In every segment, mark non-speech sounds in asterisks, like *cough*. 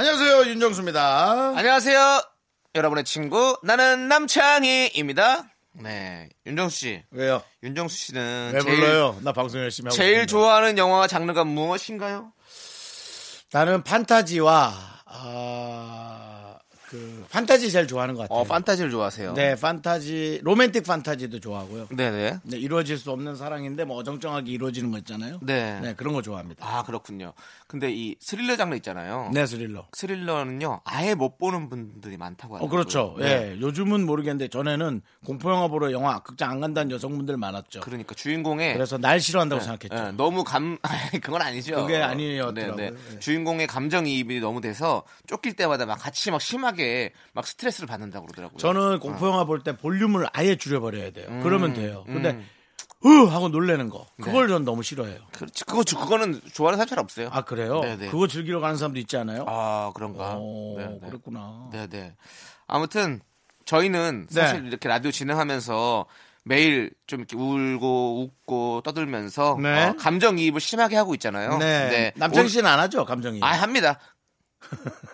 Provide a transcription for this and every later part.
안녕하세요 윤정수입니다. 안녕하세요. 여러분의 친구 나는 남창희입니다. 네, 윤정수 씨. 왜요? 윤정수 씨는 왜 제일 불러요? 나 방송 열심히 하고 제일 있는데. 좋아하는 영화 장르가 무엇인가요? 나는 판타지와 아, 그 판타지 제일 좋아하는 것 같아요. 어, 판타지를 좋아하세요. 네, 판타지 로맨틱 판타지도 좋아하고요. 네네. 네, 이루어질 수 없는 사랑인데 뭐 어정쩡하게 이루어지는 거 있잖아요. 네. 그런 거 좋아합니다. 아 그렇군요. 근데 이 스릴러 장르 있잖아요. 네, 스릴러. 스릴러는요 아예 못 보는 분들이 많다고 어, 하더라고요. 그렇죠. 네. 예. 요즘은 모르겠는데 전에는 공포 영화 보러 영화 극장 안 간다는 여성분들 많았죠. 그러니까 주인공의 그래서 날 싫어한다고 네, 생각했죠. 네, 너무 감 *laughs* 그건 아니죠. 그게. 네, 네. 네. 주인공의 감정이입이 너무 돼서 쫓길 때마다 막 같이 막 심하게 막 스트레스를 받는다고 그러더라고요. 저는 공포 영화 볼 때 볼륨을 아예 줄여버려야 돼요. 그러면 돼요. 근데 음. 으 하고 놀래는 거 그걸 네. 전 너무 싫어해요. 그렇지. 그거 그거는 좋아하는 사람 잘 없어요. 아 그래요? 네 네. 그거 즐기러 가는 사람도 있지 않아요? 아, 그런가. 오, 네, 네. 그랬구나. 네, 네. 아무튼 저희는 네. 사실 이렇게 라디오 진행하면서 매일 좀 이렇게 울고 웃고 떠들면서 네. 어, 감정이입을 심하게 하고 있잖아요. 네. 남창희 씨는 안 하죠 감정이. 아, 합니다.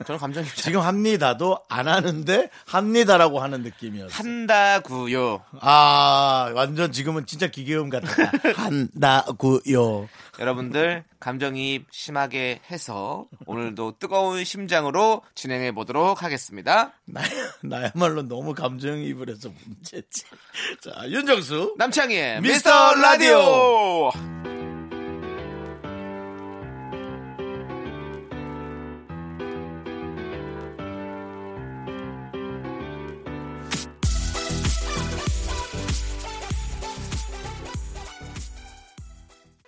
저는 감정이입 잘 *laughs* 지금 합니다도 안 하는데 합니다라고 하는 느낌이었어요. 한다고요. 아 완전 지금은 진짜 기계음 같다. *laughs* 한다고요. 여러분들 감정이입 심하게 해서 오늘도 뜨거운 심장으로 진행해 보도록 하겠습니다. 나, 나야말로 너무 감정이입을 해서 문제지. 자 윤정수 남창희의 미스터 미스터 라디오.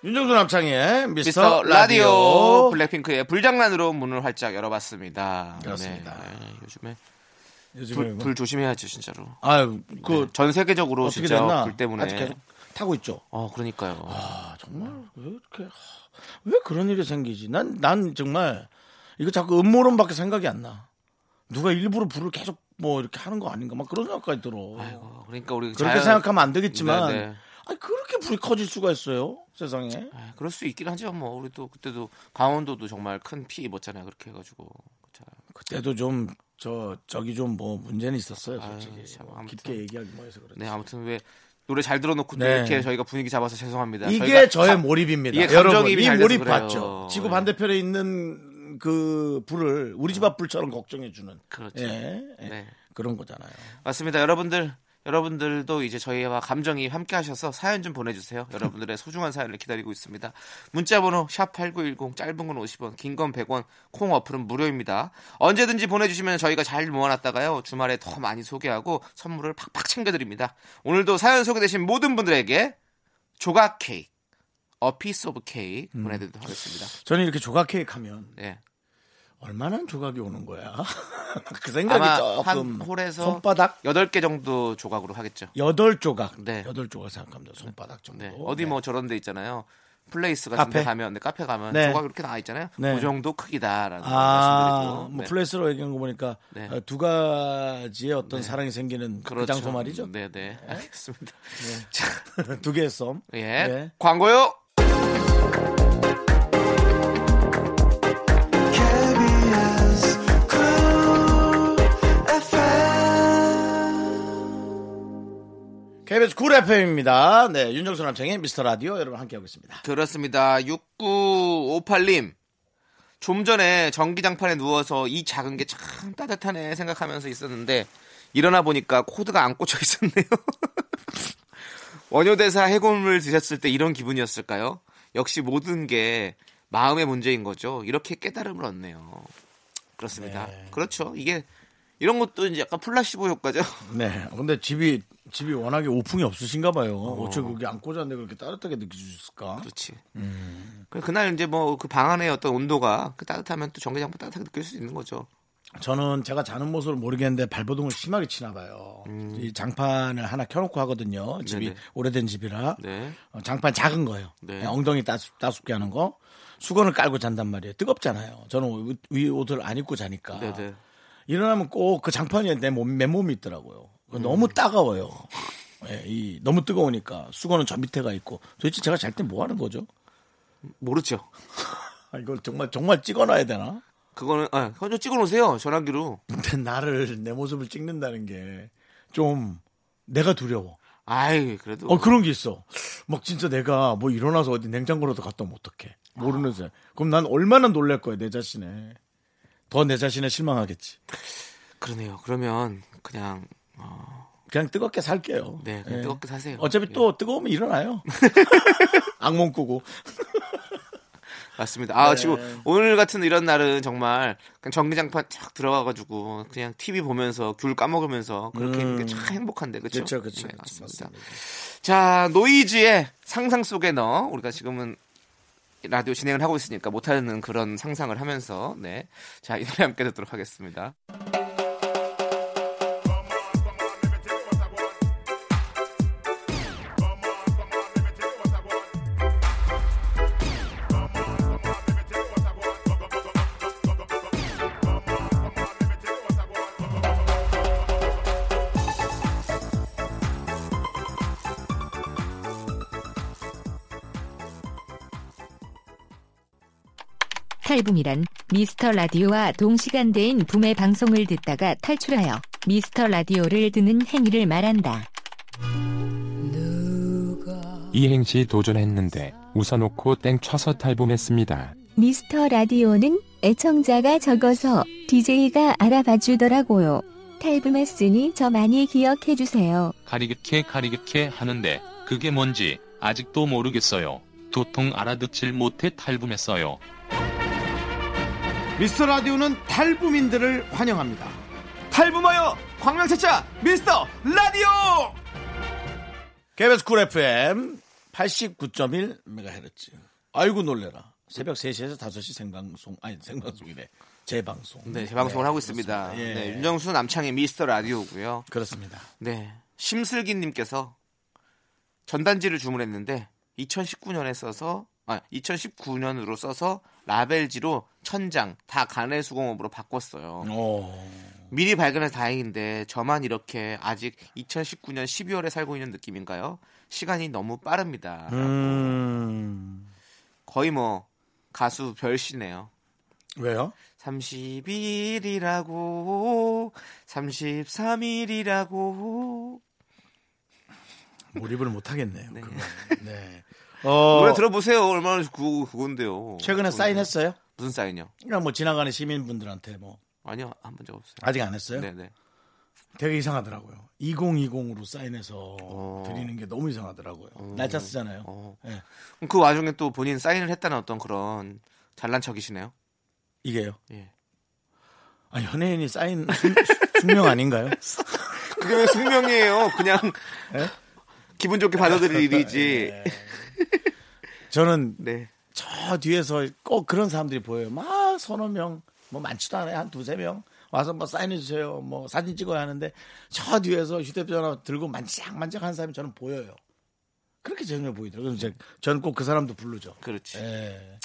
윤정수 남창희의 미스터, 미스터 라디오 라디오. 블랙핑크의 불장난으로 문을 활짝 열어봤습니다. 그렇습니다. 네, 요즘에 요즘에 불, 뭐- 불 조심해야죠 진짜로. 아유 그 네, 전 세계적으로 어떻게 진짜 됐나? 불 때문에. 아직 계속 타고 있죠. 어 그러니까요. 아 정말 왜 이렇게 하, 왜 그런 일이 생기지? 난난 정말 이거 자꾸 음모론밖에 생각이 안 나. 누가 일부러 불을 계속 뭐 이렇게 하는 거 아닌가? 막 그런 생각까지 들어. 아이고, 그러니까 우리 그렇게 자연- 생각하면 안 되겠지만 네, 네. 아니 그렇게 불이 커질 수가 있어요 세상에. 아, 그럴 수 있긴 하죠. 뭐 우리도 그때도 강원도도 정말 큰피 입었잖아요. 그렇게 해가지고. 자, 그때도 좀 저 저기 좀 뭐 문제는 있었어요 솔직히. 참, 뭐. 깊게 얘기하기 뭐해서 그렇지. 네 아무튼 왜 노래 잘 들어놓고 또 네. 이렇게 저희가 분위기 잡아서 죄송합니다. 이게 저의 감- 몰입입니다. 이게 여러분 이 몰입. 봤죠. 지구 네. 반대편에 있는 그 불을 우리 집 앞 불처럼 걱정해 주는. 그렇죠. 예, 예. 네. 그런 거잖아요. 맞습니다. 여러분들, 여러분들도 이제 저희와 감정이 함께 하셔서 사연 좀 보내주세요. 여러분들의 *laughs* 소중한 사연을 기다리고 있습니다. 문자번호 샵8910, 짧은 건 50원, 긴 건 100원, 콩 어플은 무료입니다. 언제든지 보내주시면 저희가 잘 모아놨다가요. 주말에 더 많이 소개하고 선물을 팍팍 챙겨드립니다. 오늘도 사연 소개되신 모든 분들에게 조각 케이크, 어 piece of cake 음. 보내드리도록 하겠습니다. 저는 이렇게 조각 케이크 하면 네. 얼마나 조각이 오는 거야? *laughs* 그 생각이 아마 조금 한 홀에서 손바닥 8개 정도 조각으로 하겠죠. 여덟 조각, 네. 여덟 조각 생각합니다. 손바닥 정도. 네. 어디 뭐 저런 데 있잖아요. 플레이스 같은 카페? 데 가면 네, 카페 가면 네. 조각 이렇게 나와 있잖아요. 네. 그 정도 크기다라는 걸 아, 말씀드리고. 뭐 네. 플레이스로 얘기한 거 보니까 네. 어, 두 가지의 어떤 사랑이 생기는 그 그렇죠. 장소 말이죠. 네, 네. 알겠습니다. *laughs* 두 개의 썸. 예. 네. 광고요. KBS 쿨 FM입니다. 네, 윤정수 남창희의 미스터 라디오 여러분 함께하고 있습니다. 그렇습니다. 6958님. 좀 전에 전기장판에 누워서 이 작은 게 참 따뜻하네 생각하면서 있었는데 일어나 보니까 코드가 안 꽂혀 있었네요. *laughs* 원효대사 해골물 드셨을 때 이런 기분이었을까요? 역시 모든 게 마음의 문제인 거죠. 이렇게 깨달음을 얻네요. 그렇습니다. 네. 그렇죠. 이게 이런 것도 이제 약간 플라시보 효과죠. 네. 근데 집이 집이 워낙에 오풍이 없으신가 봐요. 어째 그게 안 꽂았는데 그렇게 따뜻하게 느껴지셨을까? 그렇지. 음. 그 그날 이제 뭐 그 방 안의 어떤 온도가 그 따뜻하면 또 전기장판 따뜻하게 느낄 수 있는 거죠. 저는 제가 자는 모습을 모르겠는데 발버둥을 심하게 치나 봐요. 이 장판을 하나 켜놓고 하거든요. 집이 음. 네네. 오래된 집이라 네. 어, 장판 작은 거예요. 네. 네, 엉덩이 따숩, 따숩게 하는 거. 수건을 깔고 잔단 말이에요. 뜨겁잖아요. 저는 위- 위 옷을 안 입고 자니까. 네네. 일어나면 꼭 그 장판에 내 몸, 맨몸이 있더라고요. 그거 너무 따가워요. 예, 이 너무 뜨거우니까 수건은 저 밑에가 있고 도대체 제가 잘 때 뭐 하는 거죠? 모르죠. 아, 이걸 정말 정말 찍어놔야 되나? 그거는 아, 먼저 찍어 놓으세요. 전화기로. 근데 나를 내 모습을 찍는다는 게 좀 내가 두려워. 아이, 그래도 어 그런 게 있어. 막 진짜 내가 뭐 일어나서 어디 냉장고라도 갔다 오면 어떡해. 모르는 새. 그럼 난 얼마나 놀랄 거야 내 자신에. 더 내 자신에 실망하겠지. 그러네요. 그러면 그냥 그냥 뜨겁게 살게요. 네, 그냥 예. 뜨겁게 사세요. 어차피 예. 또 뜨거우면 일어나요. *laughs* 악몽 꾸고. *laughs* 맞습니다. 아, 네. 지금 오늘 같은 이런 날은 정말 그냥 전기장판 쫙 들어가가지고 그냥 TV 보면서 귤 까먹으면서 그렇게 있는 게 참 행복한데, 그렇죠? 그렇죠, 그렇죠. 네. 맞습니다. 맞습니다. 자, 노이즈의 상상 속에 너 우리가 지금은 라디오 진행을 하고 있으니까 못하는 그런 상상을 하면서 네, 자, 이 노래 함께 듣도록 하겠습니다. 탈붐이란 미스터 라디오와 동시간대인 붐의 방송을 듣다가 탈출하여 미스터 라디오를 듣는 행위를 말한다. 이 행시 도전했는데 웃어놓고 땡 쳐서 탈붐했습니다. 미스터 라디오는 애청자가 적어서 DJ가 알아봐 주더라고요. 탈붐했으니 저 많이 기억해 주세요. 가리귿캐 가리귿캐 하는데 그게 뭔지 아직도 모르겠어요. 도통 알아듣질 못해 탈붐했어요. 미스터 라디오는 탈부민들을 환영합니다. 탈붐하여 광명 찾자 미스터 라디오! KBS 쿨 FM 89.1MHz. 아이고 놀래라. 새벽 3시에서 5시 생방송, 아니 생방송이래. 재방송. 네, 재방송을 하고 있습니다. 그렇습니다. 예. 네, 윤정수 남창희의 미스터 라디오고요. 그렇습니다. 네, 심슬기 님께서 전단지를 주문했는데 2019년에 써서 아 2019년으로 써서 라벨지로 천장 다 가내 수공업으로 바꿨어요. 오. 미리 발견해서 다행인데 저만 이렇게 아직 2019년 12월에 살고 있는 느낌인가요? 시간이 너무 빠릅니다. 음. 거의 뭐 가수 별시네요. 왜요? 30일이라고 33일이라고 몰입을 못 하겠네요. 네. 네. *laughs* 어, 노래 들어보세요. 얼마나 그 그건데요. 최근에 사인했어요? 무슨 사인요? 그냥 뭐 지나가는 시민분들한테 뭐 아니요 한 번 적 없어요. 아직 안 했어요? 네네. 되게 이상하더라고요. 2020으로 사인해서 어. 드리는 게 너무 이상하더라고요. 날짜 쓰잖아요. 어. 예. 그럼 그 와중에 또 본인 사인을 했다는 어떤 그런 잘난 척이시네요. 이게요. 예. 아, 연예인이 사인 숙- 숙명 아닌가요? *laughs* 그게 왜 숙명이에요? 그냥 예? 기분 좋게 받아들일 일이지. 저는 네. 저 뒤에서 꼭 그런 사람들이 보여요. 막 서너 명, 뭐 많지도 않아요. 한 두세 명 와서 뭐 사인해주세요. 뭐 사진 찍어야 하는데 저 뒤에서 휴대전화 들고 만짝만짝 하는 사람이 저는 보여요. 그렇게 재미있어 보이더라고요. 그래서 저는 꼭 그 사람도 부르죠. 그렇지. 예.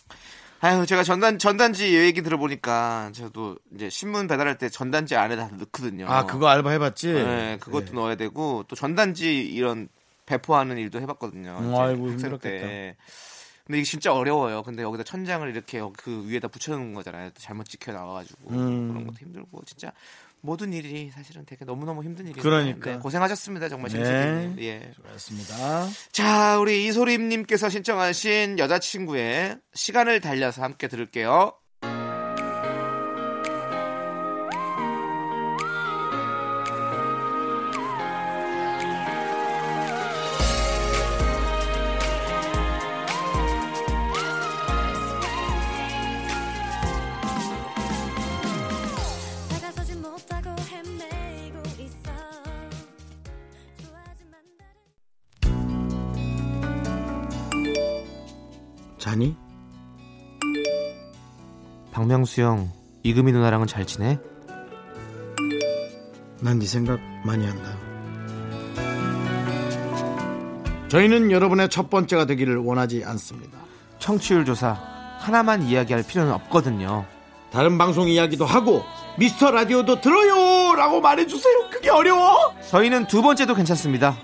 아유, 제가 전단 전단지 얘기 들어보니까 저도 이제 신문 배달할 때 전단지 안에 다 넣거든요. 아, 그거 알바 해봤지? 네, 그것도 예. 넣어야 되고 또 전단지 이런 배포하는 일도 해봤거든요. 음, 아이고, 힘들었겠다. 때. 근데 이게 진짜 어려워요. 근데 여기다 천장을 이렇게 그 위에다 붙여놓은 거잖아요. 또 잘못 찍혀 나와가지고 음. 그런 것도 힘들고 진짜 모든 일이 사실은 되게 너무 너무 힘든 일이에요. 그러니까. 고생하셨습니다, 정말 네. 신세계님. 예. 좋았습니다. 자, 우리 이소림님께서 신청하신 여자친구의 시간을 달려서 함께 들을게요. 자니? 박명수 형, 이금희 누나랑은 잘 지내? 난 네 생각 많이 한다. 저희는 여러분의 첫 번째가 되기를 원하지 않습니다. 청취율 조사 하나만 이야기할 필요는 없거든요. 다른 방송 이야기도 하고 미스터 라디오도 들어요 라고 말해주세요. 그게 어려워? 저희는 두 번째도 괜찮습니다.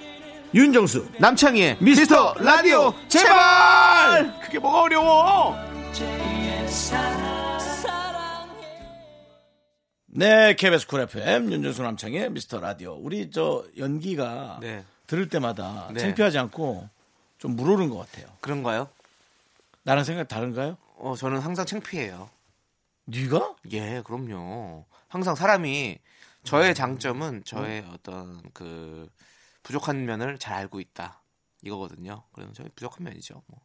윤정수 남창희의 미스터 라디오 제발 그게 뭐가 어려워? 네, KBS 쿨 FM 윤정수 남창희의 미스터 라디오. 우리 저 연기가 네. 들을 때마다 네. 창피하지 않고 좀 물오른 것 같아요. 그런가요? 나랑 생각 다른가요? 어, 저는 항상 창피해요. 네가? 예, 그럼요. 항상 사람이 저의 장점은 저의 어떤 그 부족한 면을 잘 알고 있다. 이거거든요. 그래서 저희 부족한 면이죠. 뭐.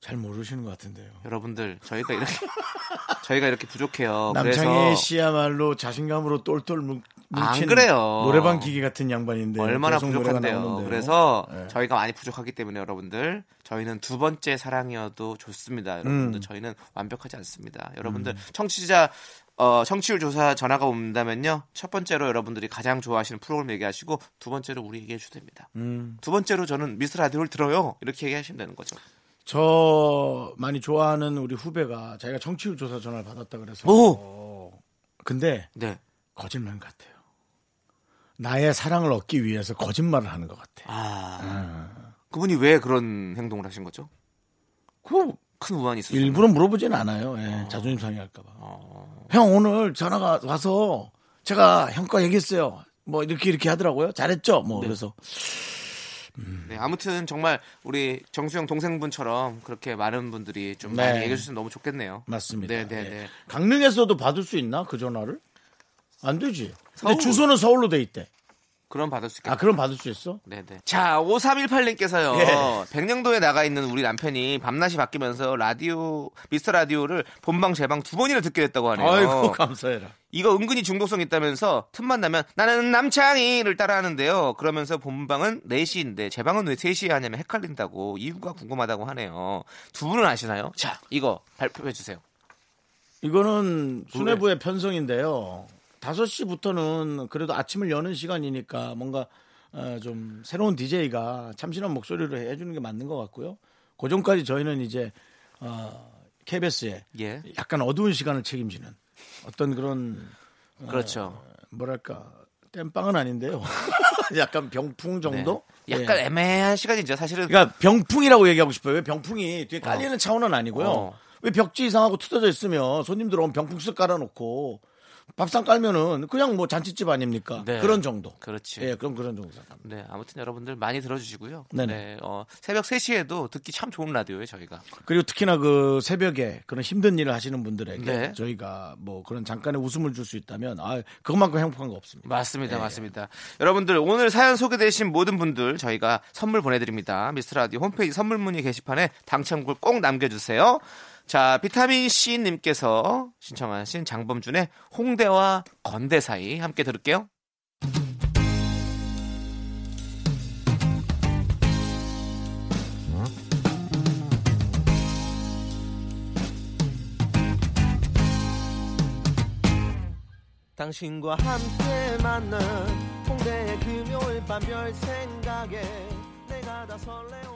잘 모르시는 것 같은데요. 여러분들 저희가 이렇게 *laughs* 저희가 이렇게 부족해요. 남창희 씨야말로 자신감으로 똘똘 뭉- 안 뭉친 그래요. 노래방 기계 같은 양반인데 얼마나 부족한데요. 그래서 네. 저희가 많이 부족하기 때문에 여러분들 저희는 두 번째 사랑이어도 좋습니다. 여러분들 음. 저희는 완벽하지 않습니다. 여러분들 청취자 어, 청취율 조사 전화가 온다면요. 첫 번째로 여러분들이 가장 좋아하시는 프로그램 얘기하시고 두 번째로 우리 얘기해 주셔도 됩니다. 음. 두 번째로 저는 미스 라디오를 들어요. 이렇게 얘기하시면 되는 거죠. 저 많이 좋아하는 우리 후배가 자기가 청취율 조사 전화를 받았다 그래서 오! 근데 네. 거짓말 같아요. 나의 사랑을 얻기 위해서 거짓말을 하는 것 같아. 아. 그분이 왜 그런 행동을 하신 거죠? 그 큰 우환이 있었어요. 일부러 물어보진 않아요. 예, 자존심 상해할까봐. 어. 형 오늘 전화가 와서 제가 형거 얘기했어요. 뭐 이렇게 이렇게 하더라고요. 잘했죠? 뭐 그래서 네, 아무튼 정말 우리 정수영 동생분처럼 그렇게 많은 분들이 좀 네. 많이 얘기해 주시면 너무 좋겠네요. 맞습니다. 네, 네, 예. 네. 강릉에서도 받을 수 있나 그 전화를? 안 되지. 근데 서울. 주소는 서울로 돼 있대. 그럼 받을 수 있겠다. 아 그럼 받을 수 있어? 네네. 자, 5318님께서요. 예. 백령도에 나가 있는 우리 남편이 밤낮이 바뀌면서 라디오, 미스터 라디오를 본방, 재방 두 번이나 듣게 됐다고 하네요. 아이고 감사해라. 이거 은근히 중독성 있다면서 틈만 나면 나는 남창희를 따라하는데요. 그러면서 본방은 4시인데 재방은 왜 3시에 하냐면 헷갈린다고 이유가 궁금하다고 하네요. 두 분은 아시나요? 자, 이거 발표해 주세요. 이거는 수뇌부의 편성인데요. 5시부터는 그래도 아침을 여는 시간이니까 뭔가 어, 좀 새로운 DJ가 참신한 목소리로 해주는 게 맞는 것 같고요. 그 전까지 저희는 이제 어, KBS에 예. 약간 어두운 시간을 책임지는 어떤 그런 어, 그렇죠. 뭐랄까 땜빵은 아닌데요. *laughs* 약간 병풍 정도? 네. 약간 예. 애매한 시간이죠. 사실은 그러니까 병풍이라고 얘기하고 싶어요. 왜 병풍이 뒤에 깔리는 차원은 아니고요. 어. 왜 벽지 이상하고 투어져 있으면 손님들 오면 병풍 쓱 깔아놓고 밥상 깔면은 그냥 뭐 잔치집 아닙니까? 네. 그런 정도. 그렇지. 예, 그럼 그런 정도. 네, 아무튼 여러분들 많이 들어주시고요. 네네. 네, 어, 새벽 3시에도 듣기 참 좋은 라디오예요, 저희가. 그리고 특히나 그 새벽에 그런 힘든 일을 하시는 분들에게 네. 저희가 뭐 그런 잠깐의 웃음을 줄 수 있다면 아 그것만큼 행복한 거 없습니다. 맞습니다, 맞습니다. 여러분들 오늘 사연 소개되신 모든 분들 저희가 선물 보내드립니다. 미스터 라디오 홈페이지 선물 문의 게시판에 당첨글 꼭 남겨주세요. 자, 비타민 C 님께서 신청하신 장범준의 홍대와 건대 사이 함께 들을게요. 당신과 함께 만난 홍대의 금요일 밤 별 생각에 내가 다 설레온다 넌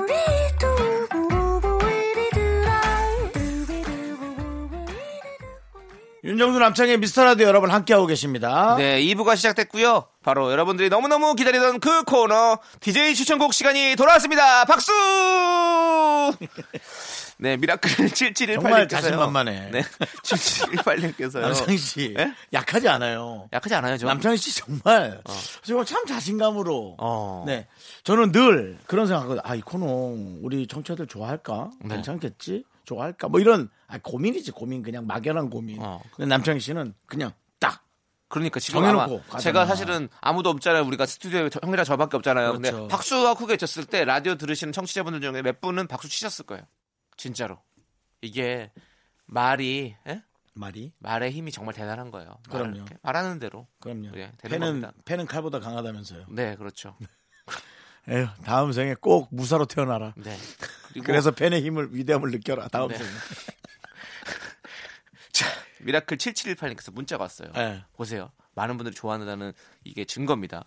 윤정수 남창희의 미스터 라디오 여러분 함께하고 계십니다. 네, 2부가 시작됐고요. 바로 여러분들이 너무너무 기다리던 그 코너 DJ 추천곡 시간이 돌아왔습니다. 박수! *laughs* 네, 미라클 *laughs* 7718님께서요. 정말 자신만만해. 네, *laughs* 7718님께서요. 남창희 씨 예? 약하지 않아요. 약하지 않아요, 저? 남창희 씨 정말 정말 참 자신감으로 어. 네 저는 늘 그런 생각하거든요. 아이 코너 우리 청취자들 좋아할까? 네. 괜찮겠지? 좋아할까? 뭐 이런 아, 고민이지 고민 그냥 막연한 고민. 어. 근데 남창희 씨는 그냥 딱 그러니까 지금 정해놓고 아마 가잖아. 제가 사실은 아무도 없잖아요. 우리가 스튜디오에 저- 형이랑 저밖에 없잖아요. 근데 그렇죠. 박수가 크게 쳤을 때 라디오 들으시는 청취자분들 중에 몇 분은 박수 치셨을 거예요. 진짜로. 이게 말이 예? 말이 말의 힘이 정말 대단한 거예요. 말을 그럼요. 이렇게 말하는 대로. 그럼요. 예, 되는 팬은 겁니다. 팬은 칼보다 강하다면서요. 네, 그렇죠. *laughs* 에휴, 다음 생에 꼭 무사로 태어나라. 네. 그리고 그래서 팬의 힘을 위대함을 느껴라. 다음 네. 생에. *laughs* 자, 미라클 7718님께서 문자가 왔어요. 예. 보세요. 많은 분들이 좋아한다는 이게 증거입니다.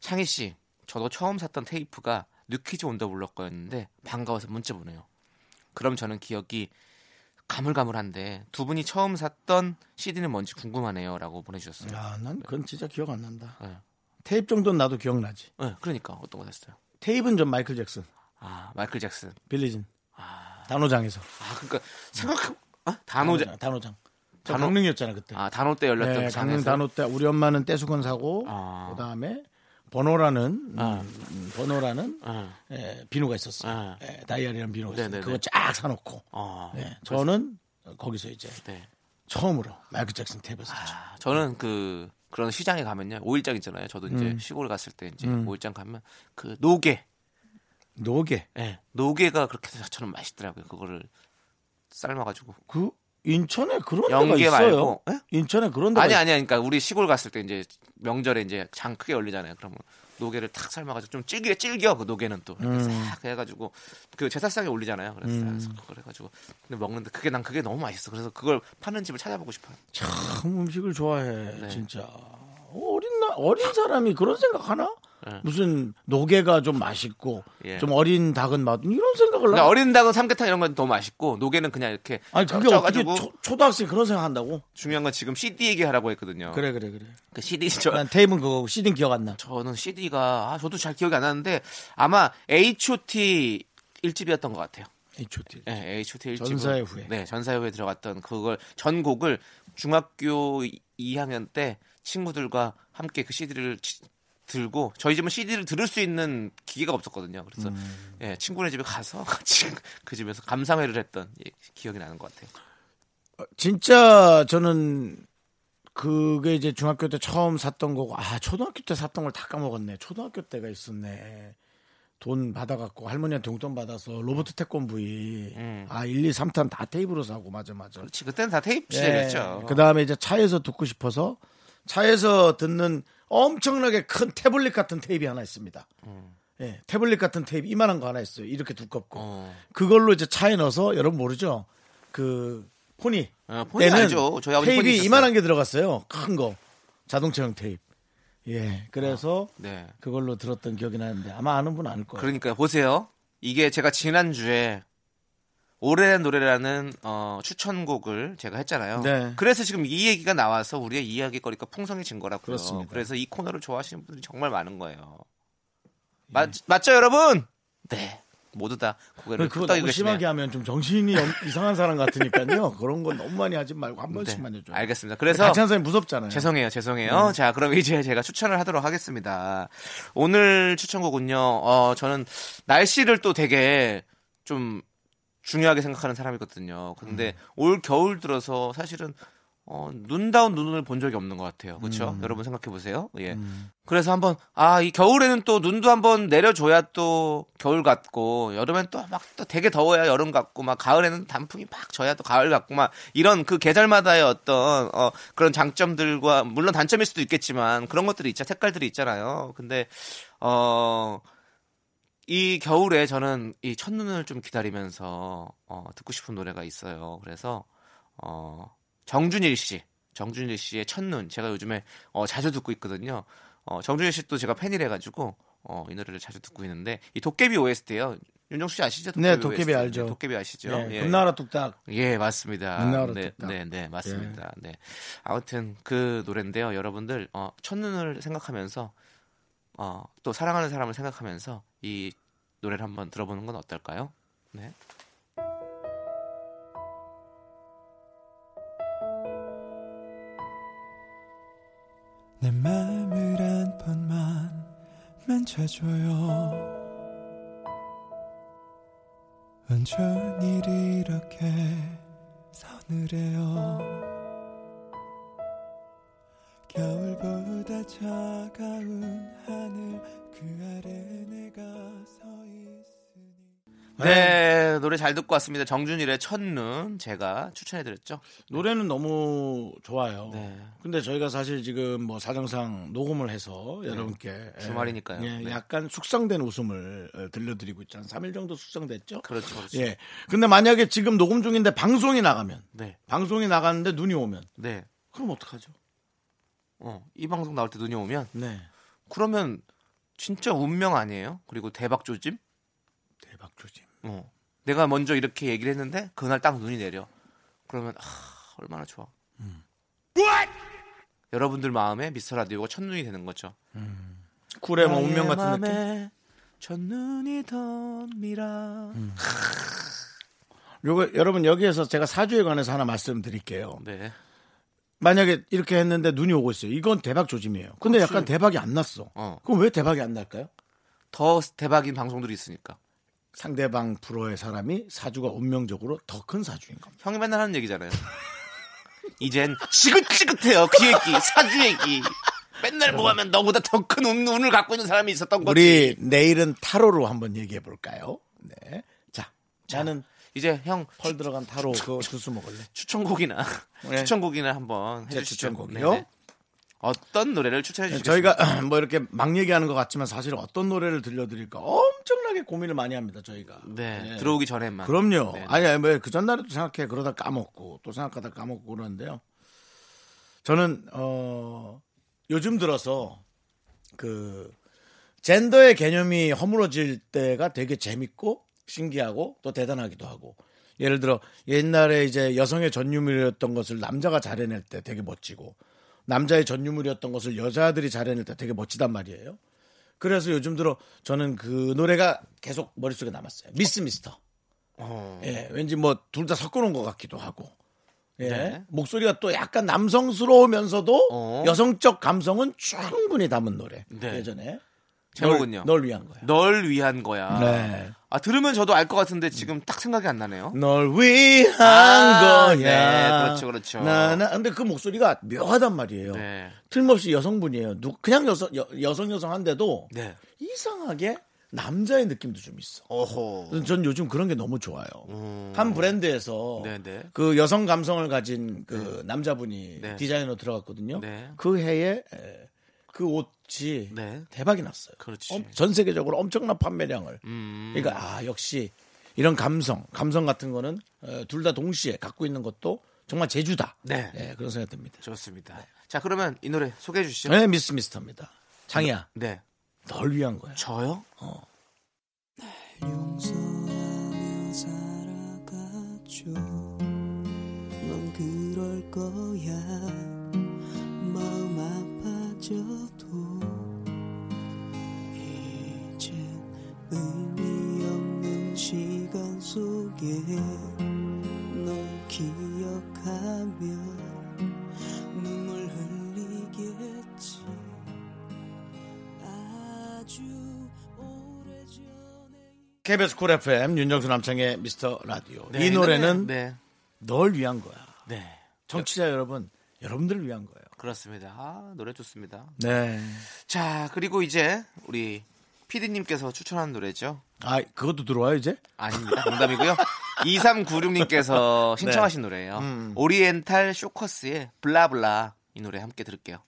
창희 씨, 저도 처음 샀던 테이프가 New Kids on the Block 거였는데 반가워서 문자 보내요. 그럼 저는 기억이 가물가물한데 두 분이 처음 샀던 CD는 뭔지 궁금하네요라고 보내주셨어요. 야, 난 그건 진짜 기억 안 난다. 네. 테이프 정도는 나도 기억나지. 네, 그러니까 어떤 거 샀어요? 테이프는 좀 마이클 잭슨, 아 마이클 잭슨. 빌리진, 단호장에서. 아 그러니까 생각 아 단호장. 저 단호- 강릉이었잖아 그때. 아 단호 때 열렸던 네, 장에서 단호 때 우리 엄마는 떼수건 사고 아. 그다음에 번호라는 아. 음, 번호라는 아, 예, 비누가 있었어요. 아. 예, 다이아리라는 비누가 있어요. 네네네. 그거 쫙 사놓고 아, 예, 저는 거기서 이제 네. 처음으로 마이클 잭슨 테이프 샀죠. 아, 저는 그 그런 시장에 가면요 오일장 있잖아요. 저도 이제 음. 시골 갔을 때 이제 음. 오일장 가면 그 노게, 노게 예, 노게가 그렇게 저는 맛있더라고요. 그거를 삶아 가지고 그 인천에 그런 데가 있어요. 말고 예? 인천에 그런 데가 아니 아니 그러니까 우리 시골 갔을 때 이제 명절에 이제 장 크게 열리잖아요. 그러면 노게를 탁 삶아가지고 좀 질겨 질겨 그 노게는 또 이렇게 음. 싹 해가지고 그 제사상에 올리잖아요. 그래서 음. 해가지고 근데 먹는데 그게 난 그게 너무 맛있어. 그래서 그걸 파는 집을 찾아보고 싶어요. 참 음식을 좋아해 네. 진짜 어린 나 어린 사람이 그런 생각 하나? 네. 무슨 노게가 좀 맛있고 예. 좀 어린 닭은 맛 이런 생각을 그러니까 나? 어린 닭은 삼계탕 이런 건 더 맛있고 노게는 그냥 이렇게 아니 그게 어떻게 초, 초등학생 그런 생각 한다고? 중요한 건 지금 CD 얘기하라고 했거든요. 그래 그래 그래. 그 CD 저난 테이프는 그거고 CD는 기억 안 나. 저는 CD가 아, 저도 잘 기억이 안 나는데 아마 H.O.T. 1집이었던 것 같아요. H.O.T. 네, H.O.T. 1집. 전사의 후예. 네, 전사의 후에 들어갔던 그걸 전곡을 중학교 2학년 때 친구들과 함께 그 CD를 들고 저희 집은 CD를 들을 수 있는 기계가 없었거든요. 그래서 음. 예, 친구네 집에 가서 *laughs* 같이 그 집에서 감상회를 했던 예, 기억이 나는 것 같아요. 진짜 저는 그게 이제 중학교 때 처음 샀던 거고 아 초등학교 때 샀던 걸 다 까먹었네. 초등학교 때가 있었네. 돈 받아갖고 할머니한테 용돈 받아서 로버트 태권브이 음. 아 1, 2, 3탄 다 테이프로 사고 맞아 맞아. 그렇지. 그때는 다 테이프 시절이었죠. 그 다음에 이제 차에서 듣고 싶어서 차에서 듣는 엄청나게 큰 태블릿 같은 테이프 하나 있습니다. 예, 태블릿 같은 테이프 이만한 거 하나 있어요. 이렇게 두껍고 어. 그걸로 이제 차에 넣어서 여러분 모르죠? 그 포니 어, 포니 때는 알죠. 저희 아버지 포니 테이프. 이만한 게 들어갔어요. 큰 거. 자동차용 테이프. 예. 그래서 네. 그걸로 들었던 기억이 나는데 아마 아는 분은 아닐 거예요. 그러니까 보세요. 이게 제가 지난 주에 오래된 노래라는 어, 추천곡을 제가 했잖아요. 네. 그래서 지금 이 얘기가 나와서 우리의 이야기거리가 풍성해진 거라고요. 그렇습니다. 그래서 이 코너를 좋아하시는 분들이 정말 많은 거예요. 예. 맞, 맞죠, 여러분? 네. 모두 다 고개를 그거 너무 심하게 계시네요. 하면 좀 정신이 엄- *laughs* 이상한 사람 같으니까요. 그런 건 너무 많이 하지 말고 한 번씩만 네, 해줘요. 알겠습니다. 그래서 같이 하는 사람이 무섭잖아요. 죄송해요, 죄송해요. 자, 그럼 이제 제가 추천을 하도록 하겠습니다. 오늘 추천곡은요, 어, 저는 날씨를 또 되게 좀 중요하게 생각하는 사람이거든요. 근데 올 겨울 들어서 사실은 어, 눈다운 눈을 본 적이 없는 것 같아요. 그렇죠? 여러분 생각해 보세요. 예. 그래서 한번 아 이 겨울에는 또 눈도 한번 내려줘야 또 겨울 같고 여름엔 또막또 되게 더워야 여름 같고 막 가을에는 단풍이 막 져야 또 가을 같고 막 이런 그 계절마다의 어떤 어 그런 장점들과 물론 단점일 수도 있겠지만 그런 것들이 있죠 색깔들이 있잖아요. 근데 어. 이 겨울에 저는 이 첫눈을 좀 기다리면서 어, 듣고 싶은 노래가 있어요. 그래서 어, 정준일 씨, 정준일 씨의 첫눈 제가 요즘에 어, 자주 듣고 있거든요. 어, 정준일 씨도 제가 팬이래 가지고 어, 이 노래를 자주 듣고 있는데 이 도깨비 OST예요. 윤정수 씨 아시죠? 네, 도깨비 OST. 알죠. 네, 도깨비 아시죠? 예, 예. 금나라 뚝딱. 예, 맞습니다. 눈나라 네, 뚝딱. 네, 네, 맞습니다. 네. 아무튼 그 노래인데요, 여러분들 어, 첫눈을 생각하면서 어, 또 사랑하는 사람을 생각하면서 이 노래를 한번 들어보는 건 어떨까요? 네. 내 맘을 한 번만 만져줘요 온종일 이렇게 서늘해요 겨울보다 차가운 하늘 그 아래 내가 서 있으니 네, 노래 잘 듣고 왔습니다. 정준일의 첫눈 제가 추천해드렸죠. 노래는 너무 좋아요. 네. 근데 저희가 사실 지금 뭐 사정상 녹음을 해서 여러분께 예, 네. 주말이니까요. 예, 네. 약간 숙성된 웃음을 어, 들려드리고 있잖아요. 3일 정도 숙성됐죠? 그렇죠, 그렇죠. 예. 근데 만약에 지금 녹음 중인데 방송이 나가면 네, 방송이 나가는데 눈이 오면 네. 그럼 어떡하죠? 어, 이 방송 나올 때 눈이 오면 네. 그러면 진짜 운명 아니에요? 그리고 대박 조짐? 대박 조짐. 어. 내가 먼저 이렇게 얘기를 했는데 그날 딱 눈이 내려. 그러면 아, 얼마나 좋아. 여러분들 마음에 미스터 라디오가 첫눈이 되는 거죠. 쿨의 뭐 운명 같은 느낌? 느낌. 첫눈이 던미라. 요거 여러분 여기에서 제가 사주에 관해서 하나 말씀드릴게요. 네. 만약에 이렇게 했는데 눈이 오고 있어요. 이건 대박 조짐이에요. 근데 약간 대박이 안 났어. 어. 그럼 왜 대박이 안 날까요? 더 대박인 방송들이 있으니까. 상대방 프로의 사람이 사주가 운명적으로 더 큰 사주인 겁니다. 형이 맨날 하는 얘기잖아요. *laughs* 이젠 지긋지긋해요. 그 얘기, 사주 얘기. 맨날 뭐 하면 너보다 더 큰 운을 갖고 있는 사람이 있었던 거지. 우리 내일은 타로로 한번 얘기해 볼까요? 네. 자, 저는 이제 형 펄 들어간 타로 그거 주스 먹을래. 추천곡이나 네. 추천곡이나 한번 제 해주시죠. 추천곡이요? 네네. 어떤 노래를 추천해 주시겠습니까? 저희가 *clears throat* 뭐 이렇게 막 얘기하는 것 같지만 사실 어떤 노래를 들려드릴까 엄청나게 고민을 많이 합니다. 저희가. 네, 네. 들어오기 전에만. 그럼요. 네, 네. 아니, 아니, 뭐그 전날에도 생각해. 그러다 까먹고, 또 생각하다 까먹고 그러는데요. 저는, 어, 요즘 들어서 그, 젠더의 개념이 허물어질 때가 되게 재밌고, 신기하고, 또 대단하기도 하고. 예를 들어, 옛날에 이제 여성의 전유물이었던 것을 남자가 잘해낼 때 되게 멋지고, 남자의 전유물이었던 것을 여자들이 잘해낼 때 되게 멋지단 말이에요. 그래서 요즘 들어 저는 그 노래가 계속 머릿속에 남았어요. 미스 미스터. 어. 예, 왠지 뭐 둘 다 섞어놓은 것 같기도 하고. 예, 네. 목소리가 또 약간 남성스러우면서도 어. 여성적 감성은 충분히 담은 노래. 네. 예전에. 제목은요? 널, 널 위한 거야. 널 위한 거야. 네. 아 들으면 저도 알 것 같은데 지금 딱 생각이 안 나네요. 널 위한 아, 거야. 네, 그렇죠, 그렇죠. 나나 근데 그 목소리가 묘하단 말이에요. 네. 틀림없이 여성분이에요. 누, 그냥 여성 여, 여성 여성한데도 네. 이상하게 남자의 느낌도 좀 있어. 오호. 전 요즘 그런 게 너무 좋아요. 음. 한 브랜드에서 네네. 그 여성 감성을 가진 그 남자분이 네. 디자이너 들어갔거든요. 네. 그 해에 에, 그옷 이 네. 대박이 났어요. 그렇지. 엄- 전 세계적으로 엄청난 판매량을. 음. 그러니까 아 역시 이런 감성, 감성 같은 거는 둘 다 동시에 갖고 있는 것도 정말 제주다. 네. 예, 그런 생각이 듭니다. 좋습니다. 자 그러면 이 노래 소개해 주시죠. 네, 미스 미스터입니다. 창이야, 네. 널 위한 거야. 저요? 용서하며 살아가죠 넌 그럴 거야 마음 아파져 의미 없는 시간 속에 널 기억하며 눈물 흘리겠지 아주 오래전에 KBS 쿨 FM 윤정수 남창희의 미스터 라디오. 네, 이 노래는 네. 널 위한 거야. 네. 청취자 여러분, 여러분들을 위한 거예요. 그렇습니다. 아, 노래 좋습니다. 네. 자, 그리고 이제 우리 피디님께서 추천한 노래죠. 아, 그것도 들어와요, 이제? 아닙니다. 농담이고요. 2396님께서 *laughs* 신청하신 노래예요. 음. 오리엔탈 쇼커스의 블라블라 이 노래 함께 들을게요.